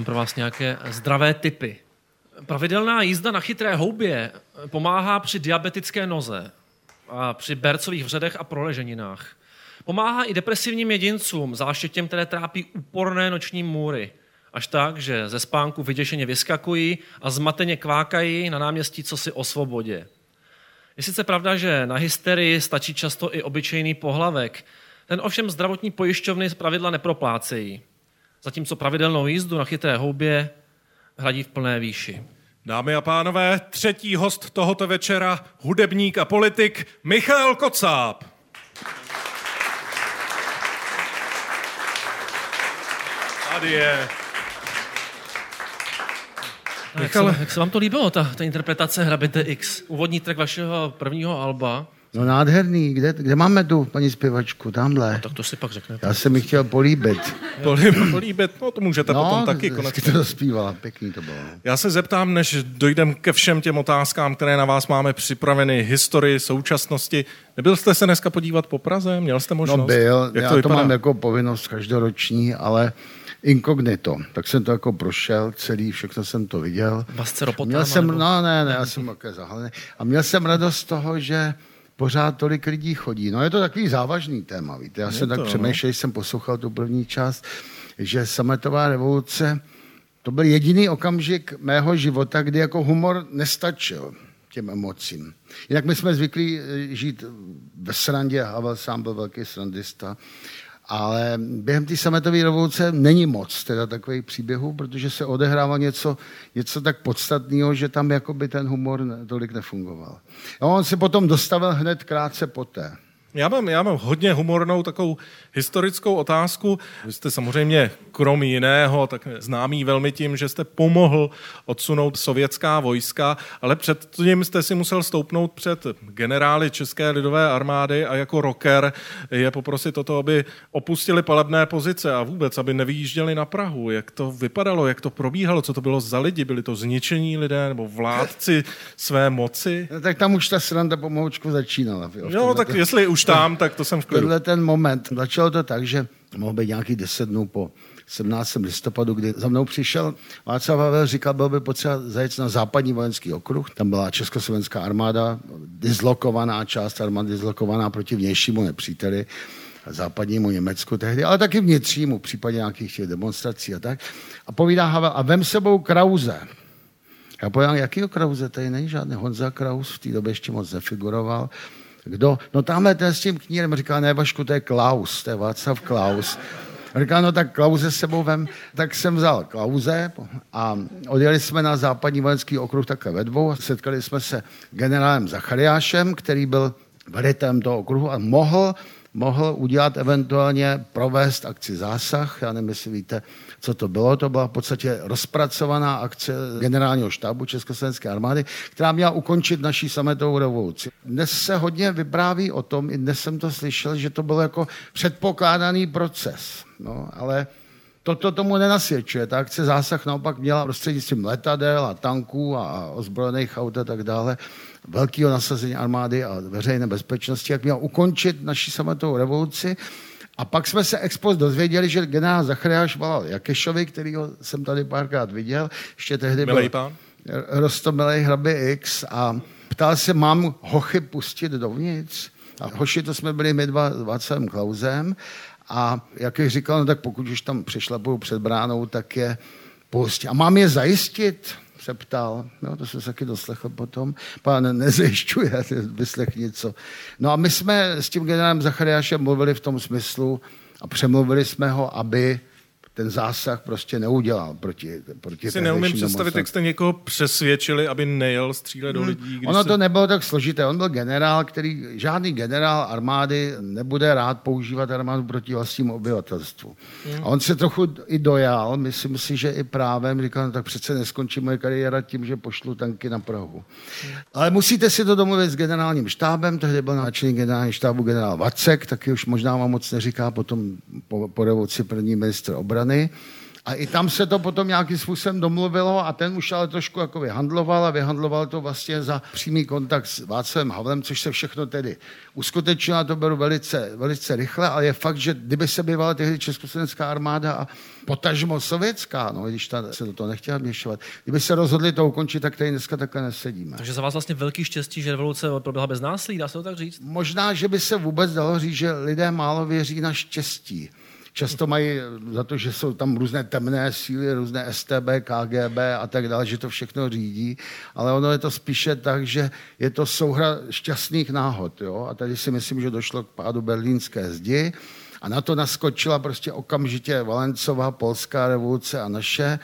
mám pro vás nějaké zdravé typy. Pravidelná jízda na chytré houbě pomáhá při diabetické noze a při bercových vředech a proleženinách. Pomáhá i depresivním jedincům, zvláště těm, které trápí úporné noční můry. Až tak, že ze spánku vyděšeně vyskakují a zmateně kvákají na náměstí cosi o svobodě. Je sice pravda, že na hysterii stačí často i obyčejný pohlavek, ten ovšem zdravotní pojišťovny z pravidla neproplácejí. Zatímco pravidelnou jízdu na chytré houbě hradí v plné výši. Dámy a pánové, třetí host tohoto večera, hudebník a politik Michal Kocáb. Tady je. Jak, se, jak se vám to líbilo, ta, ta interpretace Hrabete X? Úvodní track vašeho prvního alba? No nádherný, kde, kde máme tu paní zpěvačku? Tamhle. No, tak to si pak řeknete. Já jsem mi chtěl políbit. Políbit, políbit, no to můžete no, potom taky konec. to dospívala, pěkný to bylo. Já se zeptám, než dojdem ke všem těm otázkám, které na vás máme připraveny, historii, současnosti. Nebyl jste se dneska podívat po Praze? Měl jste možnost? No byl, Jak já to, to, vypadá? mám jako povinnost každoroční, ale inkognito. Tak jsem to jako prošel celý, všechno jsem to viděl. Basce ropotám, Měl jsem, nebo- no ne, ne, já jsem také zahalený. A měl jsem radost z toho, že pořád tolik lidí chodí. No je to takový závažný téma, víte. Já Je jsem to, tak no. přemýšlel, když jsem poslouchal tu první část, že sametová revoluce, to byl jediný okamžik mého života, kdy jako humor nestačil těm emocím. Jinak my jsme zvyklí eh, žít ve srandě, Havel sám byl velký srandista, ale během té sametové revoluce není moc teda takových příběhů, protože se odehrává něco, něco tak podstatného, že tam jakoby ten humor tolik nefungoval. A on se potom dostavil hned krátce poté. Já mám, já mám hodně humornou takovou historickou otázku. Vy jste samozřejmě, krom jiného, tak známý velmi tím, že jste pomohl odsunout sovětská vojska, ale předtím jste si musel stoupnout před generály České lidové armády a jako rocker je poprosit o to, aby opustili palebné pozice a vůbec, aby nevyjížděli na Prahu. Jak to vypadalo, jak to probíhalo, co to bylo za lidi? Byli to zničení lidé nebo vládci své moci? No, tak tam už ta sranda pomoučku začínala. Jo, tenhle tak ten- jestli už tam, tak to jsem v klidu. Tenhle ten moment. Začalo to tak, že mohlo být nějakých deset dnů po 17. listopadu, kdy za mnou přišel Václav Havel, říkal, byl by potřeba zajet na západní vojenský okruh. Tam byla československá armáda, dislokovaná část armády, dislokovaná proti vnějšímu nepříteli západnímu Německu tehdy, ale taky vnitřnímu, v případě nějakých těch demonstrací a tak. A povídá Havel, a vem sebou Krauze. Já povídám, jakýho Krauze? Tady není žádný Honza Kraus, v té době ještě moc nefiguroval. Kdo? No tamhle ten s tím knírem říká, ne Vašku, to je Klaus, to je Václav Klaus. Říká, no tak Klauze sebou vem. Tak jsem vzal Klauze a odjeli jsme na západní vojenský okruh také ve dvou. Setkali jsme se generálem Zachariášem, který byl velitelem toho okruhu a mohl mohl udělat eventuálně provést akci zásah. Já nevím, jestli víte, co to bylo. To byla v podstatě rozpracovaná akce generálního štábu Československé armády, která měla ukončit naší sametovou revoluci. Dnes se hodně vypráví o tom, i dnes jsem to slyšel, že to byl jako předpokládaný proces. No, ale Toto tomu nenasvědčuje. Ta akce zásah naopak měla prostřednictvím letadel a tanků a ozbrojených aut a tak dále velkého nasazení armády a veřejné bezpečnosti, jak měla ukončit naši sametovou revoluci. A pak jsme se ex post dozvěděli, že generál Zachariáš volal Jakešovi, kterýho jsem tady párkrát viděl, ještě tehdy Milej byl pán. rostomilej hrabě X a ptal se, mám hochy pustit dovnitř? A hoši to jsme byli my dva s Václavem Klausem a jak jich říkal, no tak pokud už tam přešlapují před bránou, tak je pustí. A mám je zajistit? Se ptal. No, to jsem se taky doslechl potom. Pán nezajišťuje, vyslechni co. No a my jsme s tím generálem Zachariášem mluvili v tom smyslu a přemluvili jsme ho, aby ten zásah prostě neudělal proti, proti Si neumím představit, jak jste někoho přesvědčili, aby nejel střílet do lidí. Když Ono se... to nebylo tak složité. On byl generál, který, žádný generál armády nebude rád používat armádu proti vlastnímu obyvatelstvu. Hmm. A on se trochu i dojal, myslím si, že i právem, říkal, no, tak přece neskončí moje kariéra tím, že pošlu tanky na Prahu. Ale musíte si to domluvit s generálním štábem, tehdy byl náčelník generálního štábu generál Vacek, taky už možná vám moc neříká, potom po, po revoluci první ministr obrany. A i tam se to potom nějakým způsobem domluvilo a ten už ale trošku jako vyhandloval a vyhandloval to vlastně za přímý kontakt s Václavem Havlem, což se všechno tedy uskutečnilo a to beru velice, velice rychle, ale je fakt, že kdyby se bývala tehdy Československá armáda a potažmo sovětská, no, když ta se do toho nechtěla měšovat, kdyby se rozhodli to ukončit, tak tady dneska takhle nesedíme. Takže za vás vlastně velký štěstí, že revoluce proběhla bez násilí, dá se to tak říct? Možná, že by se vůbec dalo říct, že lidé málo věří na štěstí. Často mají za to, že jsou tam různé temné síly, různé STB, KGB a tak dále, že to všechno řídí, ale ono je to spíše tak, že je to souhra šťastných náhod. Jo? A tady si myslím, že došlo k pádu berlínské zdi a na to naskočila prostě okamžitě Valencová, polská revoluce a naše.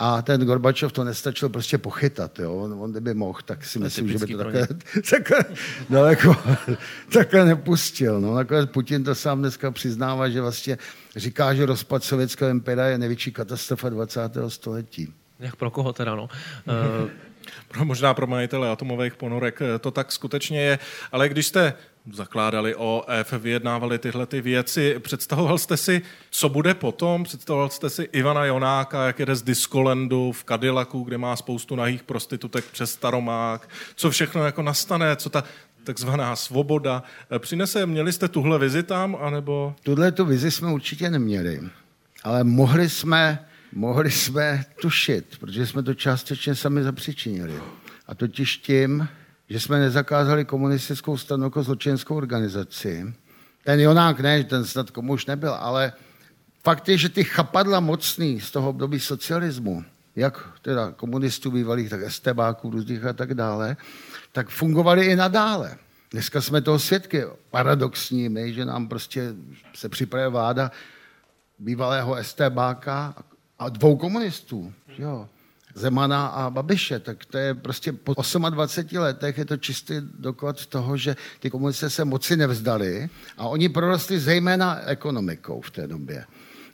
A ten Gorbačov to nestačil prostě pochytat. Jo? On, on kdyby mohl, tak si myslím, že by to takhle, takhle, daleko, takhle nepustil. No. Nakonec Putin to sám dneska přiznává, že vlastně říká, že rozpad sovětského impéria je největší katastrofa 20. století. Jak pro koho teda, no? Uh, pro, možná pro majitele atomových ponorek to tak skutečně je. Ale když jste zakládali OF, vyjednávali tyhle ty věci. Představoval jste si, co bude potom? Představoval jste si Ivana Jonáka, jak jede z Discolandu v Cadillacu, kde má spoustu nahých prostitutek přes Staromák. Co všechno jako nastane, co ta takzvaná svoboda přinese. Měli jste tuhle vizi tam, anebo? Tuhle tu vizi jsme určitě neměli, ale mohli jsme, mohli jsme tušit, protože jsme to částečně sami zapřičinili. A totiž tím, že jsme nezakázali komunistickou stranu jako zločenskou organizaci. Ten Jonák ne, ten snad komu už nebyl, ale fakt je, že ty chapadla mocný z toho období socialismu, jak teda komunistů bývalých, tak estebáků různých a tak dále, tak fungovaly i nadále. Dneska jsme toho svědky paradoxními, že nám prostě se připravuje vláda bývalého estebáka a dvou komunistů. Jo. Zemana a Babiše, tak to je prostě po 28 letech je to čistý doklad toho, že ty komunisté se moci nevzdali a oni prorostli zejména ekonomikou v té době.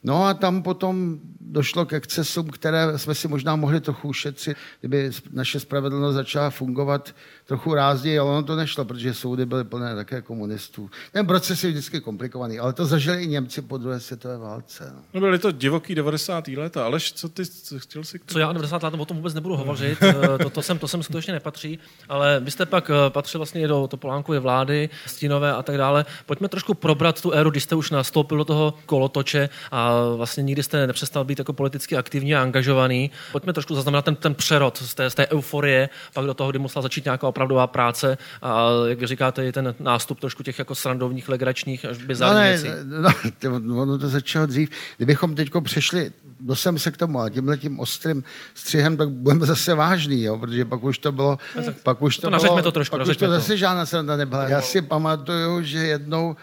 No a tam potom došlo k excesům, které jsme si možná mohli trochu ušetřit, kdyby naše spravedlnost začala fungovat trochu rázději, ale ono to nešlo, protože soudy byly plné také komunistů. Ten proces je vždycky komplikovaný, ale to zažili i Němci po druhé světové válce. No, no byly to divoký 90. let, ale co ty chtěl si... Co já 90. let, o tom vůbec nebudu hovořit, eh, to, to, sem, to sem skutečně nepatří, ale vy jste pak eh, patřil vlastně do Topolánkovy vlády, stínové a tak dále. Pojďme trošku probrat tu éru, když jste už nastoupil do toho kolotoče a vlastně nikdy jste nepřestal být jako politicky aktivní a angažovaný. Pojďme trošku zaznamenat ten, ten přerod z té, z té euforie, pak do toho, kdy musela začít nějaká opravdová práce a jak říkáte, je ten nástup trošku těch jako srandovních, legračních až bizarních no věcí. No, no, ono to začalo dřív. Kdybychom teď přešli dostem se k tomu a tímhle tím ostrým střihem, tak budeme zase vážný, jo, protože pak už to bylo, no, pak už to, to bylo, to trošku, pak už to zase žádná sranda nebyla. Já si pamatuju, že jednou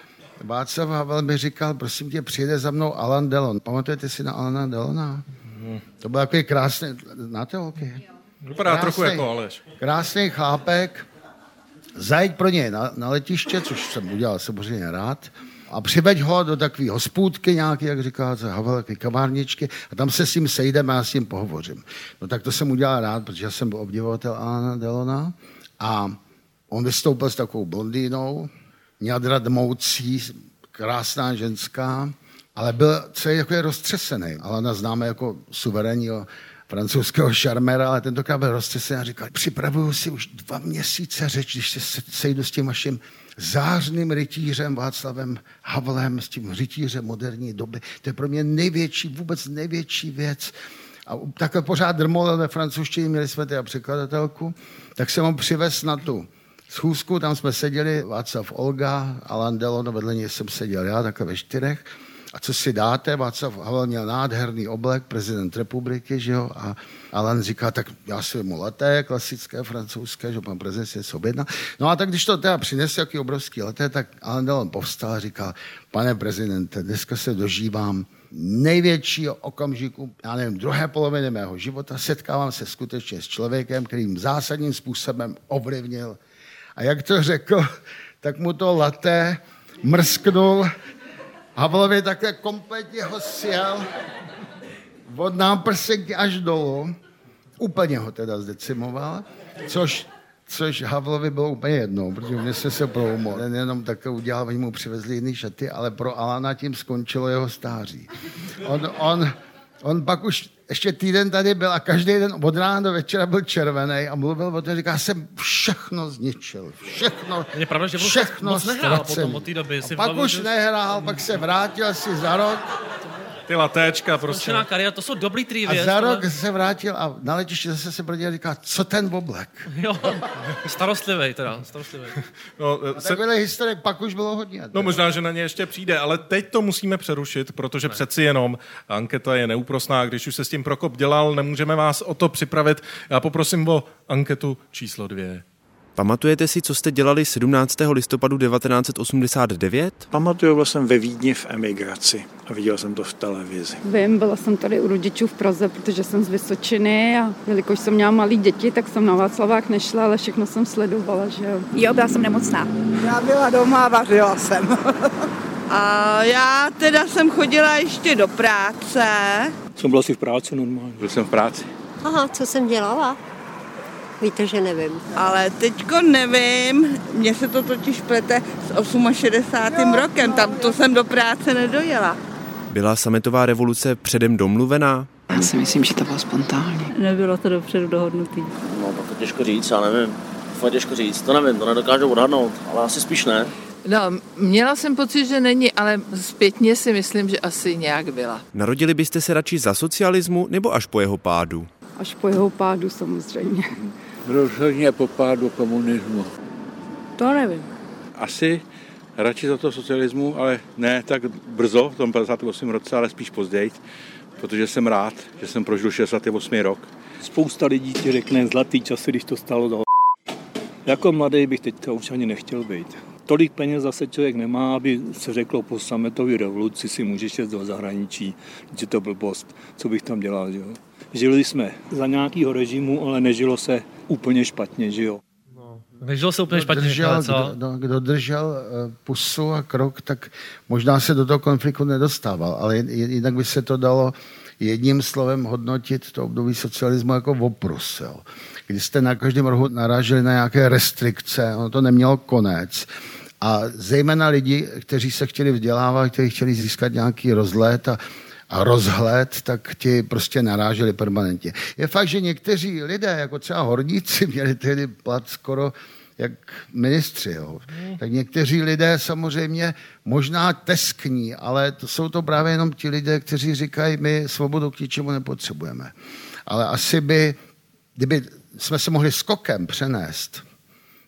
Václav Havel mi říkal, prosím tě, přijde za mnou Alan Delon. Pamatujete si na Alana Delona? Hmm. To byl takový krásný, znáte holky? Vypadá trochu jako Aleš. Krásný chlápek, zajít pro něj na, na letiště, což jsem udělal samozřejmě rád, a přiveď ho do takové hospůdky nějaký, jak říká Havel, takové kavárničky a tam se s ním sejdeme a s ním pohovořím. No tak to jsem udělal rád, protože jsem byl obdivovatel Alana Delona a on vystoupil s takovou blondýnou, ňadra dmoucí, krásná ženská, ale byl celý jako je roztřesený. Alana známe jako suverénního francouzského šarmera, ale tentokrát byl roztřesený a říkal, připravuju si už dva měsíce řeč, když se sejdu s tím vaším zářným rytířem Václavem Havlem, s tím rytířem moderní doby. To je pro mě největší, vůbec největší věc. A takhle pořád drmol ve francouzštině, měli jsme teda překladatelku, tak jsem ho přivez na tu schůzku, tam jsme seděli, Václav Olga, Alan Delon, vedle něj jsem seděl já, takhle ve čtyřech. A co si dáte? Václav Havel měl nádherný oblek, prezident republiky, že jo? A Alan říká, tak já si mu leté, klasické francouzské, že pan prezident si něco objedná. No a tak když to teda přinese jaký obrovský leté, tak Alan Delon povstal a říká, pane prezidente, dneska se dožívám největšího okamžiku, já nevím, druhé poloviny mého života, setkávám se skutečně s člověkem, kterým zásadním způsobem ovlivnil a jak to řekl, tak mu to laté mrsknul Havlovi také kompletně ho sjel od náprsenky až dolů. Úplně ho teda zdecimoval, což, což Havlovi bylo úplně jedno, protože mě se se pro. Ten jenom také udělal, oni mu přivezli jiný šaty, ale pro Alana tím skončilo jeho stáří. On, on, On pak už ještě týden tady byl a každý den od rána do večera byl červený a mluvil o tom, říká, jsem všechno zničil, všechno, Je pravda, že všechno moc nehrál potom od té doby. Si A pak už nehrál, pak se vrátil asi za rok Ty latéčka prostě. Skončená kariéra, to jsou dobrý a trivie. za rok se vrátil a na letišti zase se podíval a říká, co ten oblek. Jo, starostlivý teda, starostlivý. No, A takové historie pak už bylo hodně. No možná, že na ně ještě přijde, ale teď to musíme přerušit, protože přeci jenom anketa je neúprosná. Když už se s tím Prokop dělal, nemůžeme vás o to připravit. Já poprosím o anketu číslo dvě. Pamatujete si, co jste dělali 17. listopadu 1989? Pamatuju, byl jsem ve Vídni v emigraci a viděl jsem to v televizi. Vím, byla jsem tady u rodičů v Praze, protože jsem z Vysočiny a jelikož jsem měla malé děti, tak jsem na Václavák nešla, ale všechno jsem sledovala, že jo. Jo, byla jsem nemocná. Já byla doma a vařila jsem. A já teda jsem chodila ještě do práce. Jsem byl asi v práci normálně. Byl jsem v práci. Aha, co jsem dělala? Víte, že nevím. Ale teďko nevím, mně se to totiž plete s 68. rokem, tam to jsem do práce nedojela. Byla sametová revoluce předem domluvená? Já si myslím, že to bylo spontánní. Nebylo to dopředu dohodnutý. No, tak to těžko říct, já nevím. Fakt těžko říct, to nevím, to nedokážu odhadnout, ale asi spíš ne. No, měla jsem pocit, že není, ale zpětně si myslím, že asi nějak byla. Narodili byste se radši za socialismu nebo až po jeho pádu? Až po jeho pádu samozřejmě. Rozhodně po pádu komunismu. To nevím. Asi radši za to socialismu, ale ne tak brzo, v tom 58 roce, ale spíš později, protože jsem rád, že jsem prožil 68. rok. Spousta lidí ti řekne zlatý časy, když to stalo za Jako mladý bych teďka už ani nechtěl být. Tolik peněz zase člověk nemá, aby se řeklo po sametové revoluci si můžeš jít do zahraničí, že to blbost, co bych tam dělal, že jo. Žili jsme za nějakého režimu, ale nežilo se úplně špatně, že jo. Nežilo se úplně Kdo špatně, držel, co? kdo, kdo, kdo držel eh, pusu a krok, tak možná se do toho konfliktu nedostával, ale jinak by se to dalo jedním slovem hodnotit to období socialismu jako oprus. Jo. Kdy jste na každém rohu naráželi na nějaké restrikce, ono to nemělo konec. A zejména lidi, kteří se chtěli vzdělávat, kteří chtěli získat nějaký rozlet a, a rozhled, tak ti prostě naráželi permanentně. Je fakt, že někteří lidé, jako třeba horníci, měli tehdy plat skoro jak ministři. Jo. Tak někteří lidé samozřejmě možná teskní, ale to jsou to právě jenom ti lidé, kteří říkají, my svobodu k ničemu nepotřebujeme. Ale asi by, kdyby jsme se mohli skokem přenést,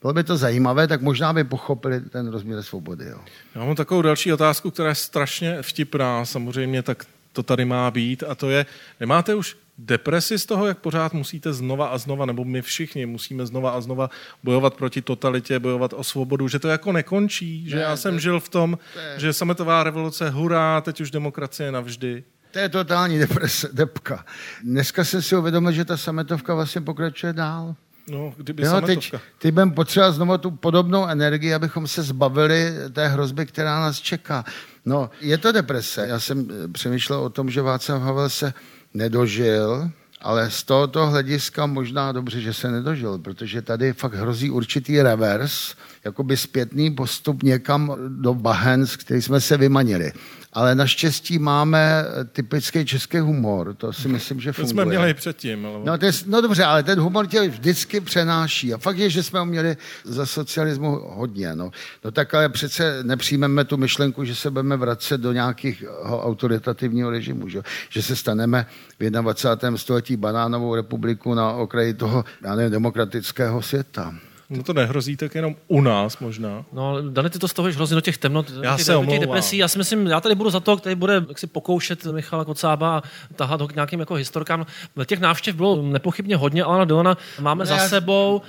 bylo by to zajímavé, tak možná by pochopili ten rozměr svobody. Jo. Já mám takovou další otázku, která je strašně vtipná, samozřejmě tak to tady má být, a to je, nemáte už depresi z toho, jak pořád musíte znova a znova, nebo my všichni musíme znova a znova bojovat proti totalitě, bojovat o svobodu, že to jako nekončí, že Ne, já jsem to- žil v tom, to je- že sametová revoluce, hurá, teď už demokracie navždy. To je totální deprese, depka. Dneska jsem si uvědomil, že ta sametovka vlastně pokračuje dál. No, kdyby Jo, teď, teď budeme potřebovat znovu tu podobnou energii, abychom se zbavili té hrozby, která nás čeká. No, je to deprese. Já jsem eh, přemýšlel o tom, že Václav Havel se nedožil, ale z tohoto hlediska možná dobře, že se nedožil, protože tady fakt hrozí určitý revers, jakoby zpětný postup někam do bahen, z který jsme se vymanili. Ale naštěstí máme typický český humor, to si myslím, že To funguje. jsme měli předtím. Ale... No, to je, no dobře, ale ten humor tě vždycky přenáší. A fakt je, že jsme ho měli za socialismu hodně. No. no tak ale přece nepřijmeme tu myšlenku, že se budeme vracet do nějakého autoritativního režimu. Že, že se staneme v 21. století banánovou republiku na okraji toho, já nevím, demokratického světa. No to nehrozí tak jenom u nás možná. No, Dane, ty to z toho hrozně do těch temnot, Já těch, se do těch omlouvám. depresí. Já si myslím, já tady budu za to, který bude jak si pokoušet Michala Kocába a tahat ho k nějakým jako historkám. Těch návštěv bylo nepochybně hodně, ale Dona máme Ne, za já- sebou.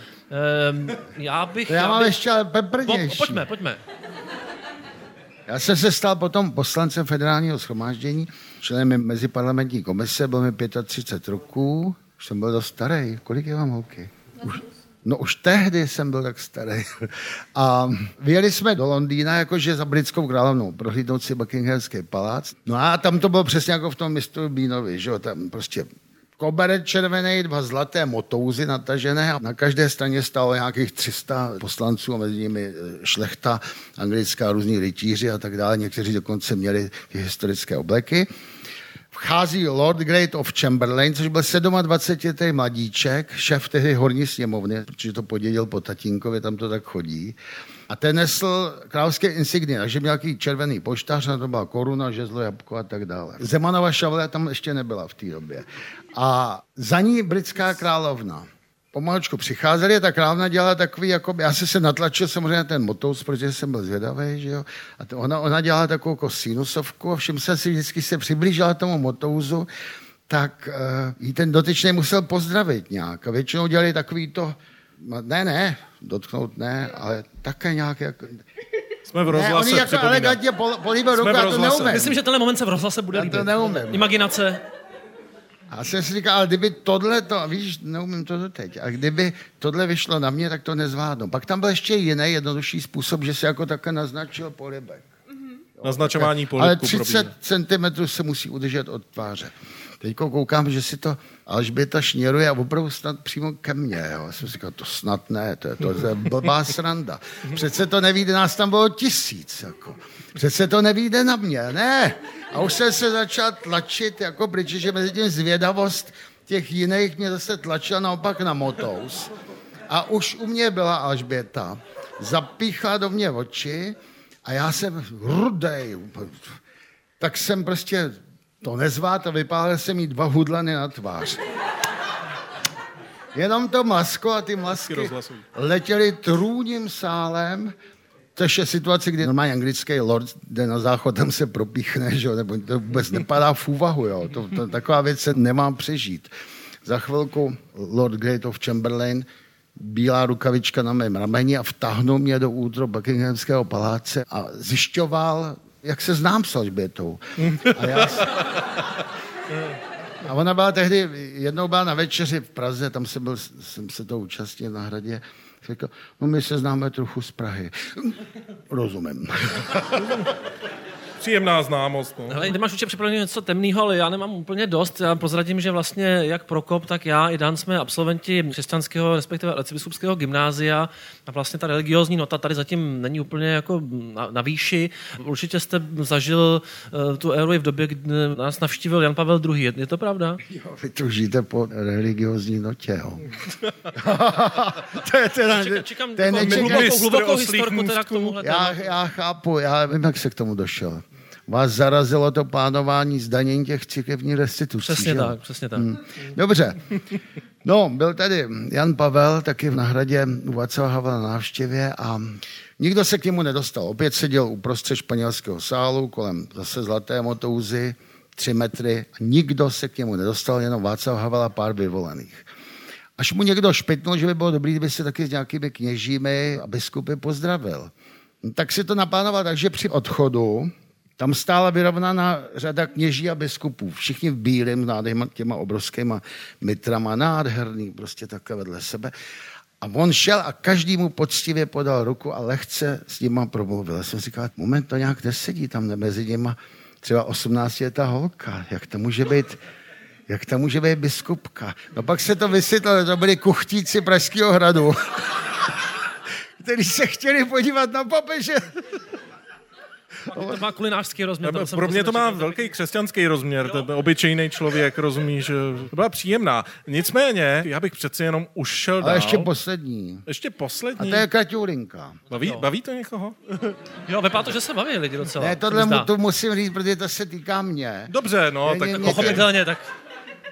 Ehm, já bych... To já mám bych... ještě ale. Po, pojďme, pojďme. Já jsem se stal potom poslancem federálního schromáždění, členem meziparlamentní komise, bylo mi 35 roků, už jsem byl dost starý. Kolik je vám holky? Už, no už tehdy jsem byl tak starý. A vyjeli jsme do Londýna, jakože za britskou královnou, prohlídnout si Buckinghamský palác. No a tam to bylo přesně jako v tom mistru Bínovi, že jo, tam prostě koberec červený, dva zlaté motouzy natažené a na každé straně stálo nějakých 300 poslanců a mezi nimi eh, šlechta, anglická, různí rytíři a tak dále. Někteří dokonce měli ty historické obleky. Vchází Lord Great of Chamberlain, což byl 27. mladíček, šéf tehdy horní sněmovny, protože to podědil po tatínkovi, tam to tak chodí. A ten nesl královské insignie, takže měl nějaký červený poštář, na to byla koruna, žezlo, jabko a tak dále. Zemanova šavle tam ještě nebyla v té době. A za ní britská královna. Pomalučku přicházeli a ta královna dělala takový, jako, já jsem se natlačil samozřejmě na ten motous, protože jsem byl zvědavý, že jo. A to ona, ona dělala takovou jako sinusovku a všim jsem si vždycky se přiblížila tomu motouzu, tak uh, jí ten dotyčný musel pozdravit nějak. A většinou dělali takový to, ne, ne, dotknout ne, ale také nějak jako... Jsme v rozhlase, Ne, oni jako připomínám. elegantně pol- políbil Jsme ruku, v já to rozhlase. neumím. Myslím, že tenhle moment se v rozhlase bude Já líbit. to neumím. Imaginace. A jsem si říkal, ale kdyby tohle to, víš, neumím to doteď, a kdyby tohle vyšlo na mě, tak to nezvládnu. Pak tam byl ještě jiný jednodušší způsob, že se jako také naznačil polibek. Naznačování Ale polibku 30 cm se musí udržet od tváře. Teď koukám, že si to Alžběta šněruje a opravdu snad přímo ke mně. Jo. Já jsem říkal, to snad ne, to je, to je blbá sranda. Přece to nevíde, nás tam bylo tisíc. Jako. Přece to nevíde na mě, ne. A už jsem se začal tlačit, jako protože mezi tím zvědavost těch jiných mě zase tlačila naopak na motous. A už u mě byla Alžběta, zapíchla do mě oči a já jsem rudej, tak jsem prostě to nezvát a vypálil jsem jí dva hudlany na tvář. Jenom to masko a ty masky letěly trůním sálem, což je situace, kdy normálně anglický lord jde na záchod, tam se propíchne, že? jo, nebo to vůbec nepadá v úvahu. Jo? To, to, taková věc se nemá přežít. Za chvilku Lord Great of Chamberlain, bílá rukavička na mém rameni a vtáhnul mě do útro Buckinghamského paláce a zjišťoval, jak se znám s Alžbětou. A já, a ona byla tehdy, jednou byla na večeři v Praze, tam jsem, byl, jsem se to účastnil na hradě. Řekl, no my se známe trochu z Prahy. Rozumím. Příjemná známost. No. Hele, ty máš určitě připravené něco temného, ale já nemám úplně dost. Já prozradím, že vlastně jak Prokop, tak já i Dan jsme absolventi křesťanského, respektive arcibiskupského gymnázia a vlastně ta religiózní nota tady zatím není úplně jako na, na výši. Určitě jste zažil uh, tu éru i v době, kdy nás navštívil Jan Pavel II. Je, je to pravda? Jo, vy tužíte po religiozní notě, jo. to je teda, Čekám, čekám to je jako hlubokou, hlubokou historku teda k tomuhle já, já chápu, já vím, jak se k tomu došel. Vás zarazilo to plánování zdanění těch církevních restitucí. Přesně že tak, přesně tak. Hmm. Dobře. No, byl tady Jan Pavel, taky na hradě u Václava Havla na návštěvě a nikdo se k němu nedostal. Opět seděl uprostřed španělského sálu, kolem zase zlaté motouzy, tři metry. A nikdo se k němu nedostal, jenom Václav Havel a pár vyvolených. Až mu někdo špitnul, že by bylo dobré, kdyby se taky s nějakými kněžími a biskupy pozdravil. Tak si to naplánoval tak, že při odchodu tam stála vyrovnaná řada kněží a biskupů. Všichni v bílém, nádherma, těma obrovskýma mitrama, nádherný, prostě takhle vedle sebe. A on šel a každý mu poctivě podal ruku a lehce s nima promluvil. Já jsem říkal, moment, to nějak nesedí tam mezi nima třeba 18 letá holka. Jak to může být jak tam může být biskupka? No pak se to vysvětlilo, to byli kuchtíci Pražského hradu, kteří se chtěli podívat na papeže. To má kulinářský rozměr. jsem Pro mě to prostě má nečekal. velký křesťanský rozměr, ten obyčejný člověk, rozumíš, že to byla příjemná. Nicméně, já bych přeci jenom už šel dál. Ale ještě poslední. Ještě A poslední. to je Kaťulinka. Baví, baví to někoho? Jo, vypadá to, že se baví lidi docela. Ne, tohle mu, to musím říct, protože to se týká mě. Dobře, no, Mě- tak Pochopitelně, tak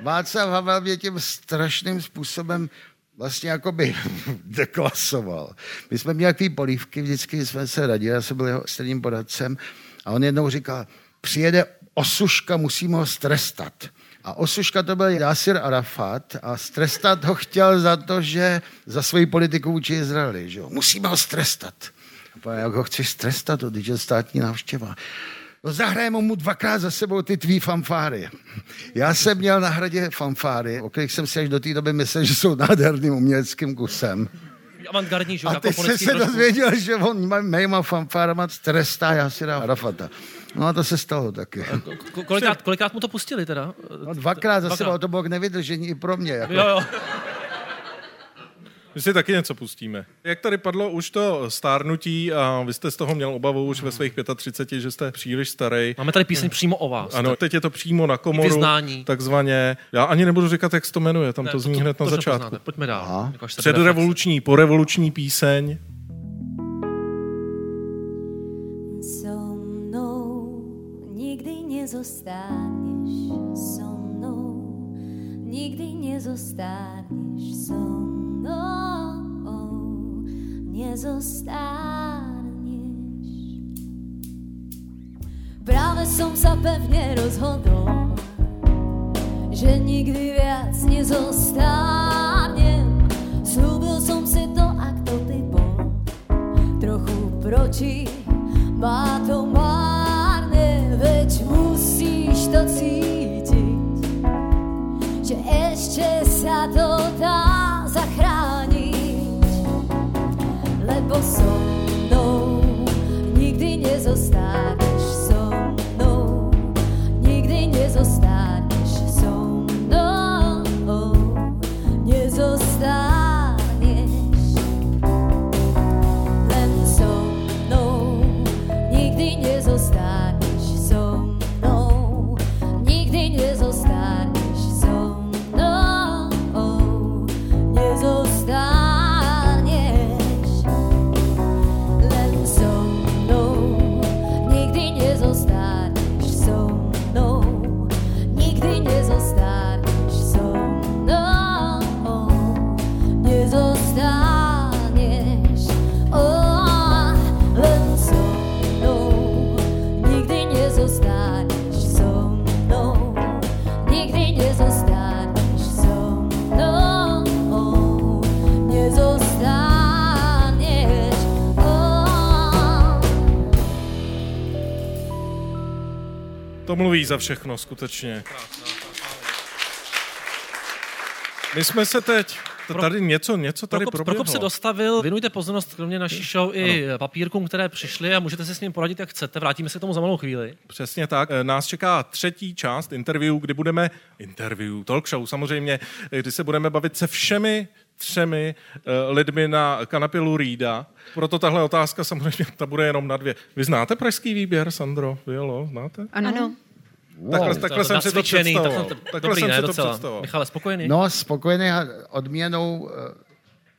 Václav Havel mě tím strašným způsobem vlastně jakoby deklasoval. My jsme měli takový polívky, vždycky jsme se radili, já jsem byl jeho středním poradcem a on jednou říkal, přijede osuška, musíme ho strestat. A osuška to byl Yasir Arafat a strestat ho chtěl za to, že za svoji politiku vůči Izraeli. Že jo? Musíme ho strestat. A jak ho chceš strestat, to je státní návštěva. No zahrajeme mu dvakrát za sebou ty tvý fanfáry. Já jsem měl na hradě fanfáry, o kterých jsem si až do té doby myslel, že jsou nádherným uměleckým kusem. avantgardní, že A jako jsem fonetický se trošku. dozvěděl, že on má- mýma fanfárama trestá Jasira Arafata. No a to se stalo taky. Ko- Kolikrát, kolikrát mu to pustili teda? No, dvakrát za sebou, to bylo k nevydržení i pro mě. Jako. Jo, jo. My si taky něco pustíme. Jak tady padlo už to stárnutí a vy jste z toho měl obavu už ve svých 35, že jste příliš starý. Máme tady píseň přímo o vás. Ano, teď je to přímo na komoru, Vyznání. takzvaně. Já ani nebudu říkat, jak se to jmenuje, tam Ne, to to- zní to- hned na to, začátku. poznáte. Pojďme dál. Jako se bude Předrevoluční, porevoluční píseň. So mnou nikdy nezostáneš so mnou, nikdy nezostáneš so mnou, nezostáneš. Práve som sa pevne rozhodol, že nikdy viac nezostánem. Slúbil som si to, ak to ty bol, trochu proti, má to márne, veď musíš to cítiť, že ešte sa to dá zachrániť, lebo so mnou. Nikdy nezostaneš so mnou, nikdy nezostaneš Za všechno, skutečně. My jsme se teď, to tady něco, něco tady Prokop, proběhlo. Prokop se dostavil, věnujte pozornost kromě naší show i papírkům, které přišly a můžete se s ním poradit, jak chcete. Vrátíme se k tomu za malou chvíli. Přesně tak. Eh, Nás čeká třetí část interview, kdy budeme, interview, talk show samozřejmě, eh, kdy se budeme bavit se všemi třemi uh, lidmi na kanapě Lou Reeda. Proto tahle otázka samozřejmě ta bude jenom na dvě. Vy znáte pražský výběr, Sandro? Vyjelo, znáte? Ano. Takhle, takhle jsem si to představoval. takhle- Takhle dobrý, jsem ne, si to docela. představoval. Michale, spokojený? No, spokojený a odměnou eh,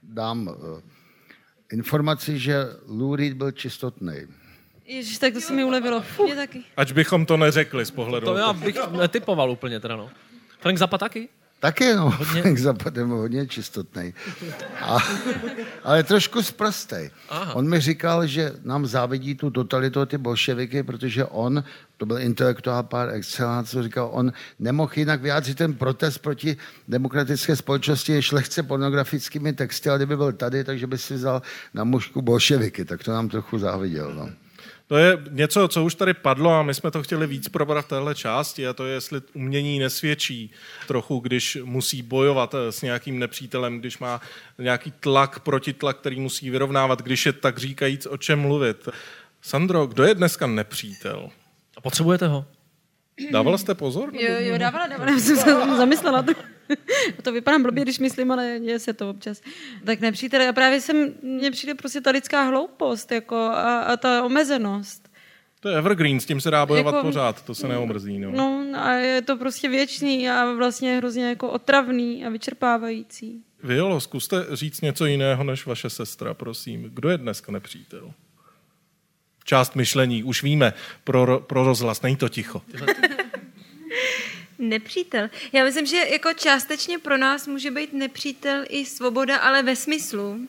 dám eh, informaci, že Lou Reed byl čistotný. Ježiš, tak to se mi ulevilo. Mě taky. Ač bychom to neřekli z pohledu. To já bych netypoval úplně teda, no. Frank Zappa taky? Taky, no, Hodně- Frank Zappa je hodně čistotný. A, ale trošku zprostej. Aha. On mi říkal, že nám závidí tu totalitu ty bolševiky, protože on, to byl intelektuál par excellence, co říkal, on nemohl jinak vyjádřit ten protest proti demokratické společnosti než lehce pornografickými texty, ale kdyby byl tady, takže by si vzal na mužku bolševiky, tak to nám trochu záviděl. No. To je něco, co už tady padlo a my jsme to chtěli víc probrat v téhle části a to je, jestli umění nesvědčí trochu, když musí bojovat eh, s nějakým nepřítelem, když má nějaký tlak, protitlak, který musí vyrovnávat, když je tak říkajíc o čem mluvit. Sandro, kdo je dneska nepřítel? A potřebujete ho? Dával jste pozor? Jo, jo, dávala, dávala, já jsem se zamyslela. To, to vypadám blbě, když myslím, ale děje se to občas. Tak nepřítel, já právě jsem, mně přijde prostě ta lidská hloupost jako a, a ta omezenost. To je evergreen, s tím se dá bojovat Jako- pořád, to se neomrzí. No. No a je to prostě věčný a vlastně hrozně jako otravný a vyčerpávající. Violo, zkuste říct něco jiného než vaše sestra, prosím. Kdo je dneska nepřítel? Část myšlení, už víme, pro, pro rozhlas, není to ticho. Nepřítel. Já myslím, že jako částečně pro nás může být nepřítel i svoboda, ale ve smyslu.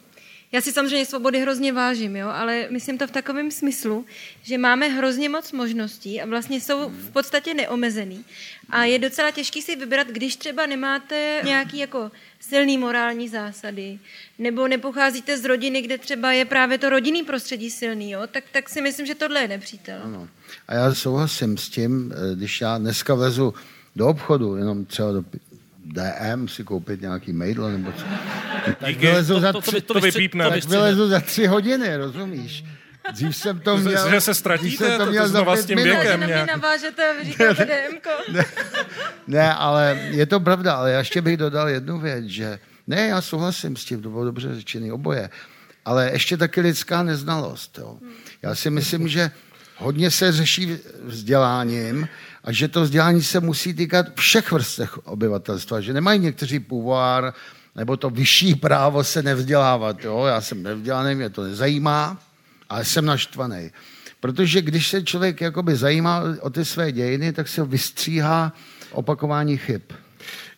Já si samozřejmě svobody hrozně vážím, jo, ale myslím to v takovém smyslu, že máme hrozně moc možností a vlastně jsou v podstatě neomezený. A je docela těžký si vybrat, když třeba nemáte nějaký jako silný morální zásady, nebo nepocházíte z rodiny, kde třeba je právě to rodinný prostředí silný, jo, tak, tak si myslím, že tohle je nepřítel. Ano. A já souhlasím s tím, eh, když já dneska vlezu do obchodu, jenom třeba do DM si koupit nějaký mejdlo nebo co. Tak Díky. vylezu To- za to- to tři, vy- to vypípneme. tak vylezu za tři hodiny, rozumíš? Dřív jsem to Že- měl... že se ztratíte, jsem to- to měl za znova pět s tím minut. věkem Na mě nějak. navážete a říkáte DMko. Ne, ale je to pravda, ale já ještě bych dodal jednu věc, že Ne, já souhlasím s tím, to bylo dobře řečený oboje. Ale ještě taky lidská neznalost. Jo. Já si myslím, že hodně se řeší vzděláním a že to vzdělání se musí týkat všech vrstev obyvatelstva, že nemají někteří půvár nebo to vyšší právo se nevzdělávat. Jo. Já jsem nevzdělaný, mě to nezajímá, ale jsem naštvaný. Protože když se člověk jakoby zajímá o ty své dějiny, tak se vystříhá opakování chyb.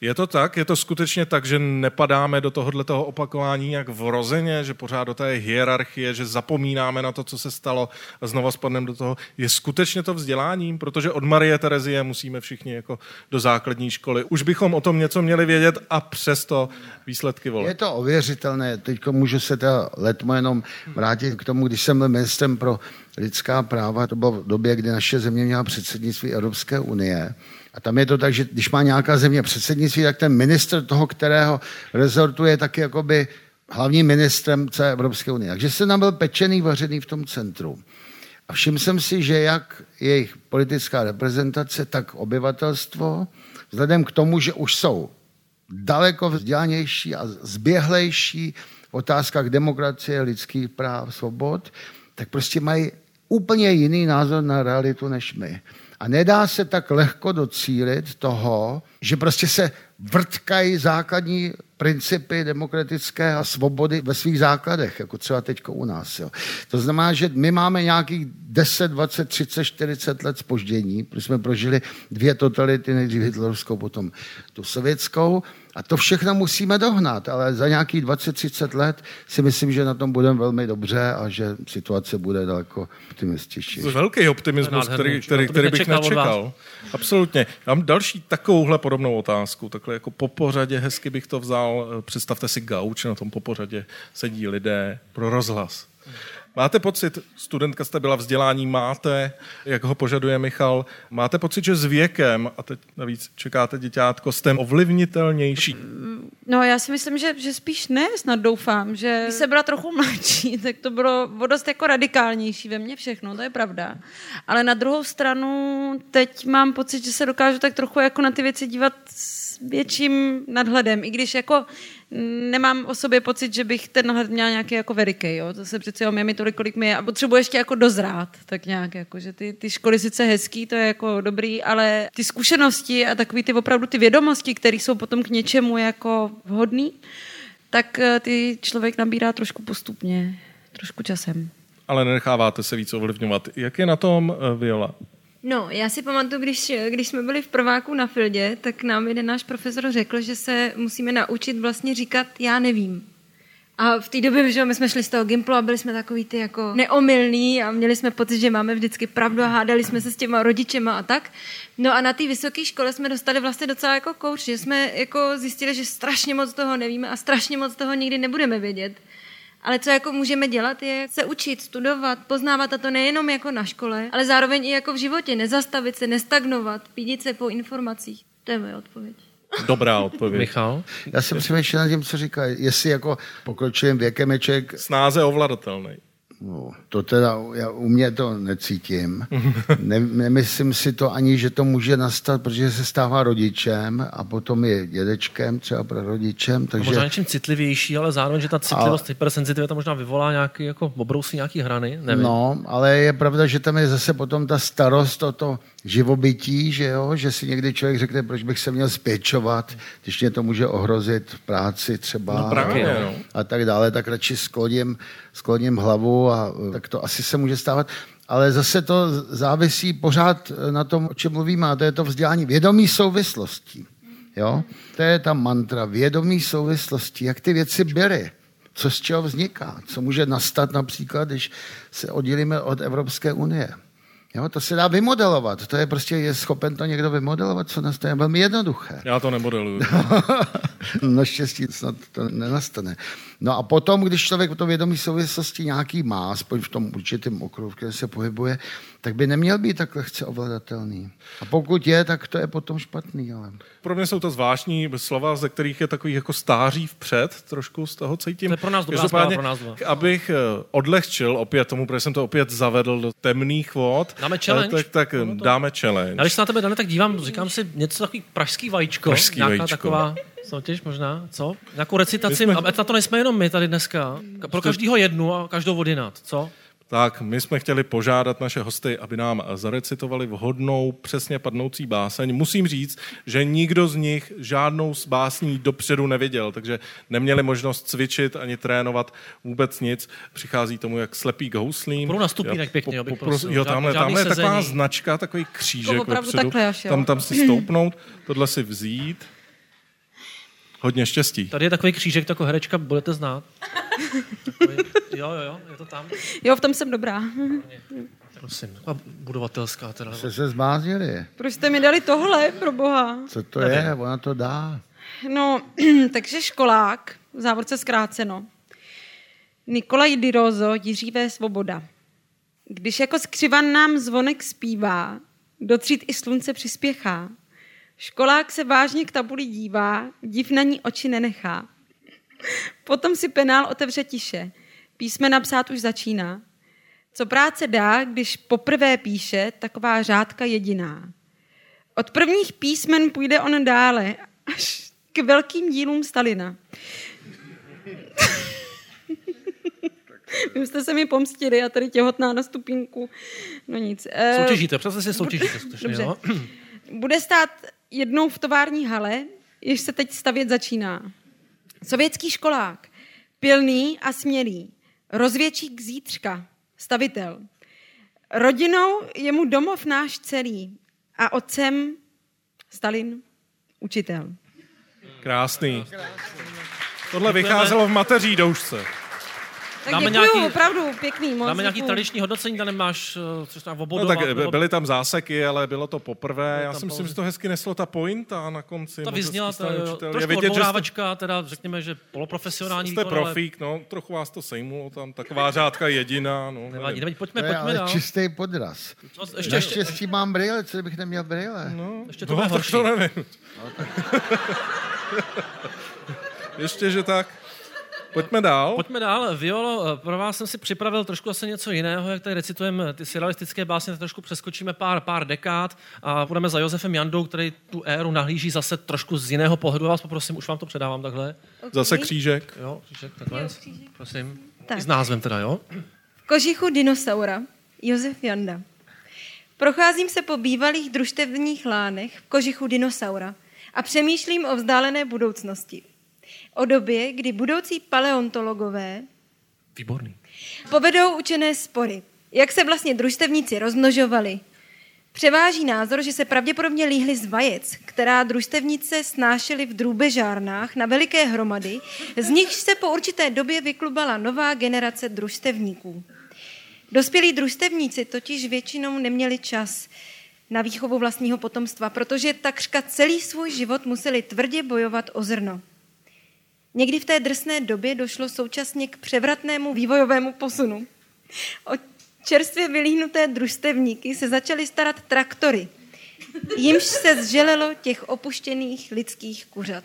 Je to tak? Je to skutečně tak, že nepadáme do tohohle toho opakování nějak vrozeně, že pořád do té hierarchie, že zapomínáme na to, co se stalo a znova spadneme do toho. Je skutečně to vzděláním? Protože od Marie Terezie musíme všichni jako do základní školy. Už bychom o tom něco měli vědět a přesto výsledky voleb. Je to ověřitelné. Teď můžu se teda letmo jenom vrátit k tomu, když jsem byl ministrem pro lidská práva, to bylo v době, kdy naše země měla předsednictví Evropské unie. A tam je to tak, že když má nějaká země předsednictví, tak ten ministr toho, kterého rezortu je taky jakoby hlavním ministrem celé Evropské unie. Takže jsem tam byl pečený, vařený v tom centru. A všiml jsem si, že jak jejich politická reprezentace, tak obyvatelstvo, vzhledem k tomu, že už jsou daleko vzdělanější a zběhlejší v otázkách demokracie, lidských práv, svobod, tak prostě mají úplně jiný názor na realitu než my. A nedá se tak lehko docílit toho, že prostě se vrtkají základní principy demokratické a svobody ve svých základech, jako třeba teď u nás. Jo. To znamená, že my máme nějakých 10, 20, 30, 40 let spoždění, protože jsme prožili dvě totality, nejdřív hitlerskou, potom tu sovětskou, a to všechno musíme dohnat, ale za nějakých 20-30 let si myslím, že na tom budeme velmi dobře a že situace bude daleko optimističtější. To je velký optimismus, který, který, který bych nečekal. Absolutně. Já mám další takovouhle podobnou otázku, takhle jako po pořadě, hezky bych to vzal. Představte si gauč, na tom po pořadě sedí lidé pro rozhlas. Máte pocit, studentka jste byla vzdělání, máte, jak ho požaduje Michal, máte pocit, že s věkem, a teď navíc čekáte děťátko, jste ovlivnitelnější? No já si myslím, že, že spíš ne, snad doufám, že když jsem byla trochu mladší, tak to bylo o dost jako radikálnější ve mně všechno, to je pravda. Ale na druhou stranu teď mám pocit, že se dokážu tak trochu jako na ty věci dívat s větším nadhledem, i když jako nemám o sobě pocit, že bych ten nahled měla nějaký jako veliký, jo. To se přece je mi tolik, kolik mi je a potřebuji ještě jako dozrát, tak nějak, jako, že ty, ty školy sice hezký, to je jako dobrý, ale ty zkušenosti a takový ty opravdu ty vědomosti, které jsou potom k něčemu jako vhodný, tak eh, ty člověk nabírá trošku postupně, trošku časem. Ale nenecháváte se víc ovlivňovat. Jak je na tom uh, Viola? No, já si pamatuju, když, když jsme byli v prváku na Fildě, tak nám jeden náš profesor řekl, že se musíme naučit vlastně říkat já nevím. A v té době, že my jsme šli z toho Gimplu a byli jsme takový ty jako neomylný a měli jsme pocit, že máme vždycky pravdu a hádali jsme se s těma rodičema a tak. No a na té vysoké škole jsme dostali vlastně docela jako kouč, že jsme jako zjistili, že strašně moc toho nevíme a strašně moc toho nikdy nebudeme vědět. Ale co jako můžeme dělat, je se učit, studovat, poznávat a to nejenom jako na škole, ale zároveň i jako v životě. Nezastavit se, nestagnovat, pídit se po informacích. To je moje odpověď. Dobrá odpověď. Michal? Já jsem přemýšlel nad tím, co říká. Jestli jako pokročilým věkem je člověk... Snáze ovladatelný. No, to teda, já u mě to necítím. Ne, nemyslím si to ani, že to může nastat, protože se stává rodičem a potom je dědečkem, třeba pro rodičem. Takže... Možná něčím citlivější, ale zároveň, že ta citlivost, a... hypersenzitivita možná vyvolá nějaký, jako obrousí nějaký hrany, nevím. No, ale je pravda, že tam je zase potom ta starost o to živobytí, že jo, že si někdy člověk řekne, proč bych se měl spěčovat, když mě to může ohrozit v práci třeba no právě, a, no. a tak dále, tak radši skloním, skloním hlavu a tak to asi se může stávat. Ale zase to závisí pořád na tom, o čem mluvíme, a to je to vzdělání vědomí souvislostí. Jo? To je ta mantra, vědomí souvislosti, jak ty věci byly, co z čeho vzniká, co může nastat například, když se oddělíme od Evropské unie. Jo, to se dá vymodelovat. To je prostě, je schopen to někdo vymodelovat, co nastane. Velmi jednoduché. Já to nemodeluju. Naštěstí snad to nenastane. No a potom, když člověk to vědomí souvislosti nějaký má, aspoň v tom určitém okruhu, v kterém se pohybuje, tak by neměl být tak lehce ovladatelný. A pokud je, tak to je potom špatný. Ale... Pro mě jsou to zvláštní slova, ze kterých je takový jako stáří vpřed, trošku z toho cítím. To je pro nás dobrá zpráva, pro nás dva. Abych eh, odlehčil opět tomu, protože jsem to opět zavedl do temných vod, Dáme challenge? tak, tak dáme challenge. Já když se na tebe, Dane, tak dívám, říkám si něco takový pražský vajíčko. Pražský nějaká vajíčko. taková Soutěž možná, co? Nějakou recitaci, My jsme- jsme... na to nejsme jenom my tady dneska. Pro každýho jednu a každou odinat, co? Tak, my jsme chtěli požádat naše hosty, aby nám zarecitovali vhodnou, přesně padnoucí báseň. Musím říct, že nikdo z nich žádnou z básní dopředu nevěděl, takže neměli možnost cvičit ani trénovat vůbec nic. Přichází tomu jak slepý k houslím. Půjdu na stupínek Jo, pěkně, abych prosil. Jo, tamhle, tamhle je taková značka, takový křížek opravdu vepředu. takhle až, jo? Tam, tam si stoupnout, tohle si vzít. Hodně štěstí. Tady je takový křížek, jako herečka budete znát. Takový- Jo, jo, jo, je to tam. Jo, v tom jsem dobrá. Prosím, taková budovatelská teda. Jste se zmáznili. Proč jste mi dali tohle, pro boha? Co to je? Ona to dá. No, takže školák, v závorce zkráceno. Nikolaj Dirozo, Jiřívé svoboda. Když jako skřivan nám zvonek zpívá, do tříd i slunce přispěchá. Školák se vážně k tabuli dívá, div na ní oči nenechá. Potom si penál otevře tiše. Písmena psát už začíná. Co práce dá, když poprvé píše, taková řádka jediná. Od prvních písmen půjde on dále, až k velkým dílům Stalina. Vy jste se mi pomstili a tady těhotná na stupínku. No nic. Eh, Soutěžíte, přesně si soutěžíte skutečně, Dobře. jo? Bude stát jednou v tovární hale, jež se teď stavět začíná. Sovětský školák, pilný a smělý, rozvědčík zítřka, stavitel. Rodinou je mu domov náš celý a otcem Stalin, učitel. Krásný. Tohle vycházelo v mateří doušce. Tak Dáme děkuju, nějaký- opravdu pěkný moc. Dáme nějaký děkuju. tradiční hodnocení, tam nemáš, eh, což tam No obodovat. tak nebo- byly tam záseky, ale bylo to poprvé. Já tam si myslím, že to hezky neslo ta pointa na konci. To Moc vyzněla, učitel. Je trošku vidět, že jste, teda řekněme, že poloprofesionální jste výkon, ale profík, no, trochu vás to sejmulo, tam taková řádka jediná. No, nevadí, nevadí, pojďme, To je pojďme ale dál. čistý podraz. No, ještě- ještě- Naštěstí mám brýle, co bych neměl brýle. No, Ještě to horší. to nevím. Ještě, že tak. Pojďme dál. Pojďme dál. Violo, eh, pro vás jsem si připravil trošku asi něco jiného, jak tady recitujeme ty surrealistické básně, tak trošku přeskočíme pár, pár dekád a budeme za Josefem Jandou, který tu éru nahlíží zase trošku z jiného pohledu. Já vás poprosím, už vám to předávám takhle. Zase křížek. Jo, křížek, takhle. Prosím. Tak. I s názvem teda, jo? V kožichu dinosaura Josef Janda. Procházím se po bývalých družstevních lánech v kožichu dinosaura a přemýšlím o vzdálené budoucnosti. O době, kdy budoucí paleontologové Výborný. povedou učené spory. Jak se vlastně družstevníci rozmnožovali? Převáží názor, že se pravděpodobně líhli z vajec, která družstevnice snášely v drůbežárnách na veliké hromady, z nichž se po určité době vyklubala nová generace družstevníků. Dospělí družstevníci totiž většinou neměli čas na výchovu vlastního potomstva, protože takřka celý svůj život museli tvrdě bojovat o zrno. Někdy v té drsné době došlo současně k převratnému vývojovému posunu. O čerstvě vylíhnuté družstevníky se začaly starat traktory, jimž se zželelo těch opuštěných lidských kuřat.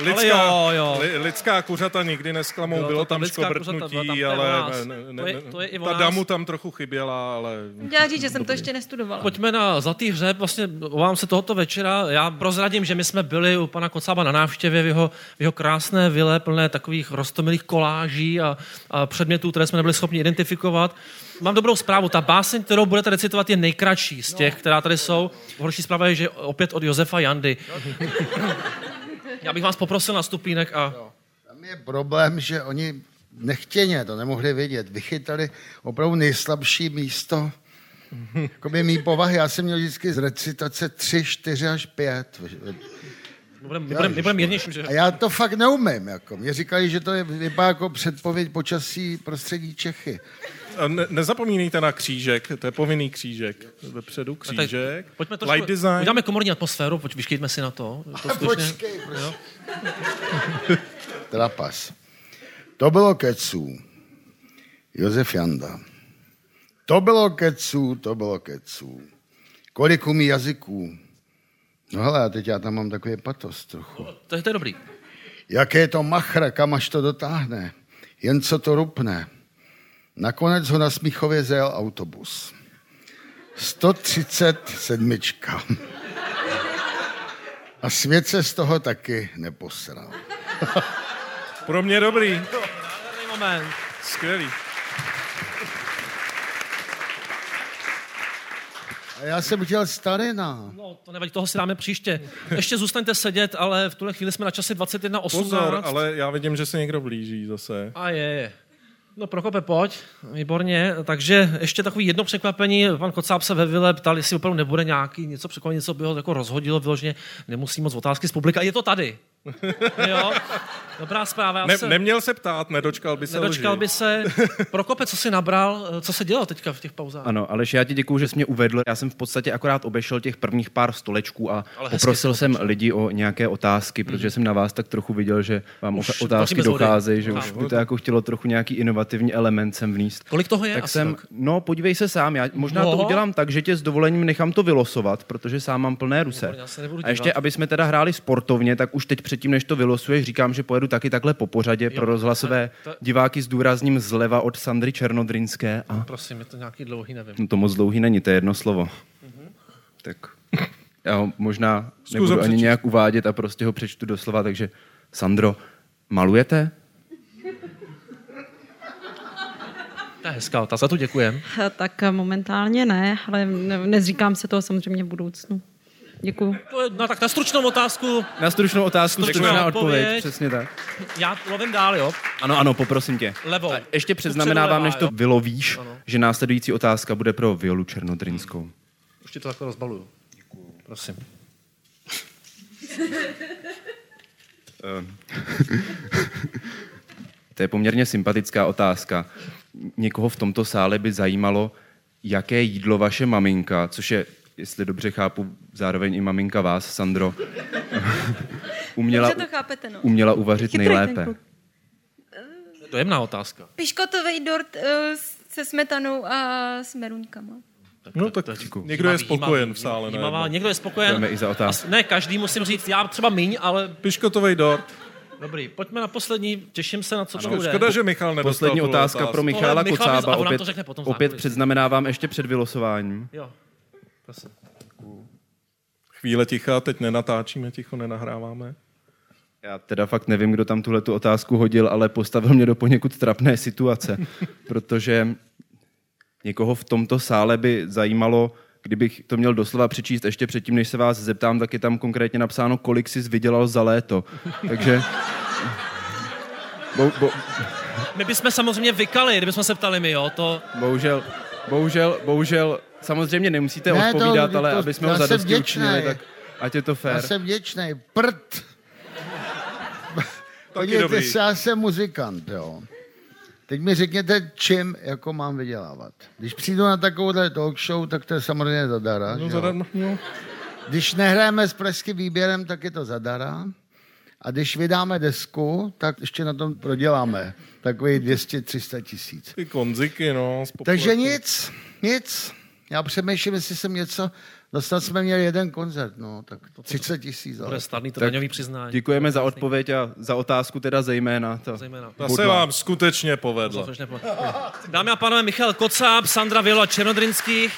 Li, Ale lidská, jo, jo. Li, lidská kuřata nikdy nesklamou, Bylo bylo, tam lidská škobrtnutí, tam, o ale nás. ne, ne, To je- ne, to je i o ta damu tam trochu chyběla, ale... Já říct, že jsem to ještě nestudovala. Pojďme na Zlatý hřeb, vlastně vám se tohoto večera. Já prozradím, že my jsme byli u pana Kocába na návštěvě v jeho, v jeho krásné vile, plné takových rostomilých koláží a, a předmětů, které jsme nebyli schopni identifikovat. Mám dobrou zprávu, ta báseň, kterou budete recitovat, je nejkratší z těch, která tady jsou. Horší zpráva je, že opět od Josefa Jandy. Já bych vás poprosil na stupínek a... Tam je problém, že oni nechtěně to nemohli vidět. Vychytali opravdu nejslabší místo jakoby mý povahy. Já jsem měl vždycky z recitace tři, čtyři až pět. My budeme my budem, my budem mírnější, že... A já to fakt neumím. Jako. Mě říkali, že to je, vypadá jako předpověď počasí prostředí Čechy. A ne, nezapomínejte na křížek, to je povinný křížek. Vepředu křížek. Pojďme Light trošku, design. uděláme komorní atmosféru, pojď, vyškejme si na to. to Počkej, prosím. Trapas. To bylo keců. Josef Janda. To bylo keců, to bylo keců. Kolik umí jazyků. No hele, a teď já tam mám takový patos trochu. To je, to je dobrý. Jaké je to machra, kam až to dotáhne. Jen co to rupne. Nakonec ho na Smíchově zajel autobus. 137. A svět se z toho taky neposral. Pro mě dobrý. Nádherný moment. Skvělý. A já jsem chtěl Stalina. No, to nevadí, toho si dáme příště. Ještě zůstaňte sedět, ale v tuhle chvíli jsme na čase 21.18. Pozor, ale já vidím, že se někdo blíží zase. A je, je. No Prokope, pojď, výborně. Takže ještě takový jedno překvapení. Pan Kocáb se ve Vile ptal, jestli opravdu nebude nějaký něco překvapení, něco by ho jako rozhodilo vyloženě. Nemusí moc otázky z publika. Je to tady. Jo, dobrá zpráva. Já Ne, se- neměl se ptát, nedočkal by se Nedočkal lži. by se. Prokope, co jsi nabral? Co se dělo teďka v těch pauzách? Ano, ale já ti děkuju, že jsi mě uvedl. Já jsem v podstatě akorát obešel těch prvních pár stolečků a Ale poprosil jsem lidi o nějaké otázky, protože jsem na vás tak trochu viděl, že vám Už otázky docházejí, že už by to jako chtělo trochu nějaký inovativní element sem vníst. Kolik toho je Tak asi jsem, tak? no podívej se sám, já možná No. to udělám tak, že tě s dovolením nechám to vylosovat, protože sám mám plné ruce. já se nebudu A ještě, aby jsme teda hráli sportovně, tak už teď předtím, než to vylosuješ, říkám, že pojedu taky takhle po pořadě pro rozhlasové to- diváky s důrazním zleva od Sandry Černodrinské. A... Prosím, je to nějaký dlouhý, nevím. No to moc dlouhý není, to je jedno slovo. Tak já ho možná Zkus nebudu ho ani nějak uvádět a prostě ho přečtu doslova, takže Sandro, malujete? To je hezká otázka, za to děkujem. Tak momentálně ne, ale ne- nezříkám se toho samozřejmě v budoucnu. Děkuju. To je, no tak na stručnou otázku. Na stručnou otázku, Stručná stručná odpověď, odpověď. přesně tak. Já lovím dál, jo? Ano, ano, poprosím tě. Levou. A ještě předznamenávám, než to jo? vylovíš, Ano. že následující otázka bude pro Violu Černodrinskou. Už ti to takhle rozbaluju. Prosím. Ehm. to je poměrně sympatická otázka. Někoho v tomto sále by zajímalo, jaké jídlo vaše maminka, což je, jestli dobře chápu, zároveň i maminka vás, Sandro, uměla, Dobře to chápete, no. uměla uvařit Chytrý nejlépe. kluk. Dojemná otázka. Piškotový dort uh, se smetanou a s meruňkama. No tak někdo je spokojen v sále. Jímavá, někdo je spokojen. Jdeme i za otázku. Ne, každý musím říct, já třeba míň, ale... Piškotový dort. Dobrý, pojďme na poslední, těším se na co to Škoda, bude. škoda, že Michal nedostal Poslední otázka otázku. pro Michala Michal Kocába. Opět, to potom opět předznamenávám ještě před vylosováním. Jo, prosím. Chvíle ticha, teď nenatáčíme ticho, nenahráváme. Já teda fakt nevím, kdo tam tuhle tu otázku hodil, ale postavil mě do poněkud trapné situace, protože někoho v tomto sále by zajímalo, kdybych to měl doslova přečíst ještě předtím, než se vás zeptám, tak je tam konkrétně napsáno, kolik jsi vydělal za léto. Takže... Bo, bo, My bychom samozřejmě vykali, kdybychom se ptali my, jo, to... bohužel, bohužel, bohužel, samozřejmě nemusíte Ne, to- odpovídat, ale to- aby jsme já ho zadosti učinili, tak ať je to Já fér. jsem vděčný. Prd. Podívejte se, já jsem muzikant, jo. Teď mi řekněte, čím jako mám vydělávat. Když přijdu na takovouhle talk show, tak to je samozřejmě zadara. No, jo? no. Když nehrajeme s pražským výběrem, tak je to zadara. A když vydáme desku, tak ještě na tom proděláme takový 200-300 tisíc. Ty konziky, no. Takže nic, nic. Já přemýšlím, jestli jsem něco... Dostat jsme měli jeden koncert, no, tak 30 tisíc. Bude snadný to daňový přiznání. Děkujeme za odpověď a za otázku teda zejména. To Zejména. Ta se vám skutečně povedla. Nepo- Dámy a pánové, Michal Kocáb, Sandra Vělo a Černodrinský.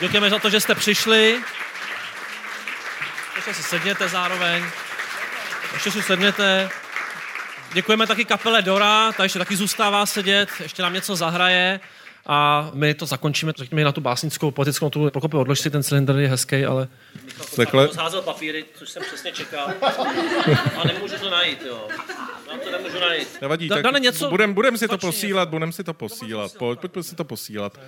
Děkujeme za to, že jste přišli. Ještě si sedněte zároveň. Ještě si sedněte. Děkujeme taky kapele Dora, ta ještě taky zůstává sedět, ještě nám něco zahraje. A my to zakončíme, řekněme, na tu básnickou poetickou notu. Prokope, odlož si ten cylindr, je hezký, ale... Takhle. Zházel papíry, což jsem přesně čekal. A nemůžu to najít, jo. Já to nemůžu najít. Nevadí, Da- tak Dane, něco... budem, budem si to posílat, budem si to posílat. Pojď, pojďme si to posílat.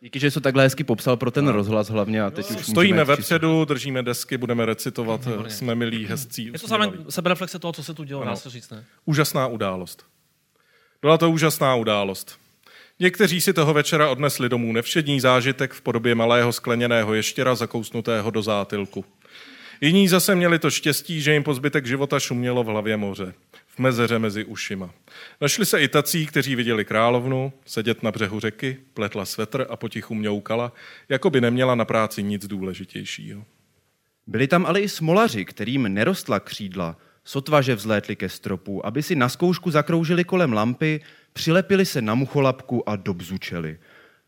Díky, že jsi to takhle hezky popsal pro ten rozhlas hlavně a teď už Stojíme vepředu, držíme desky, budeme recitovat, jsme milí, hezcí. Je to zároveň sebereflexe toho, co se tu dělo, dá se říct, ne? Úžasná událost. Byla to úžasná událost. Někteří si toho večera odnesli domů nevšední zážitek v podobě malého skleněného ještěra zakousnutého do zátilku. Jiní zase měli to štěstí, že jim po zbytek života šumělo v hlavě moře, v mezeře mezi ušima. Našli se i tací, kteří viděli královnu, sedět na břehu řeky, pletla svetr a potichu mňoukala, jako by neměla na práci nic důležitějšího. Byli tam ale i smolaři, kterým nerostla křídla, sotva že vzlétli ke stropu, aby si na zkoušku zakroužili kolem lampy, přilepili se na mucholapku a dobzučeli.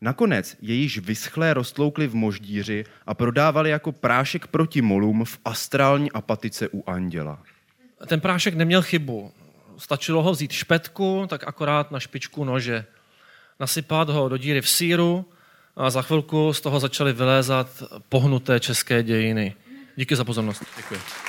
Nakonec je již vyschlé roztloukli v moždíři a prodávali jako prášek proti molům v astrální apatice u anděla. Ten prášek neměl chybu. Stačilo ho vzít špetku, tak akorát na špičku nože. Nasypat ho do díry v síru a za chvilku z toho začaly vylézat pohnuté české dějiny. Díky za pozornost. Děkuji.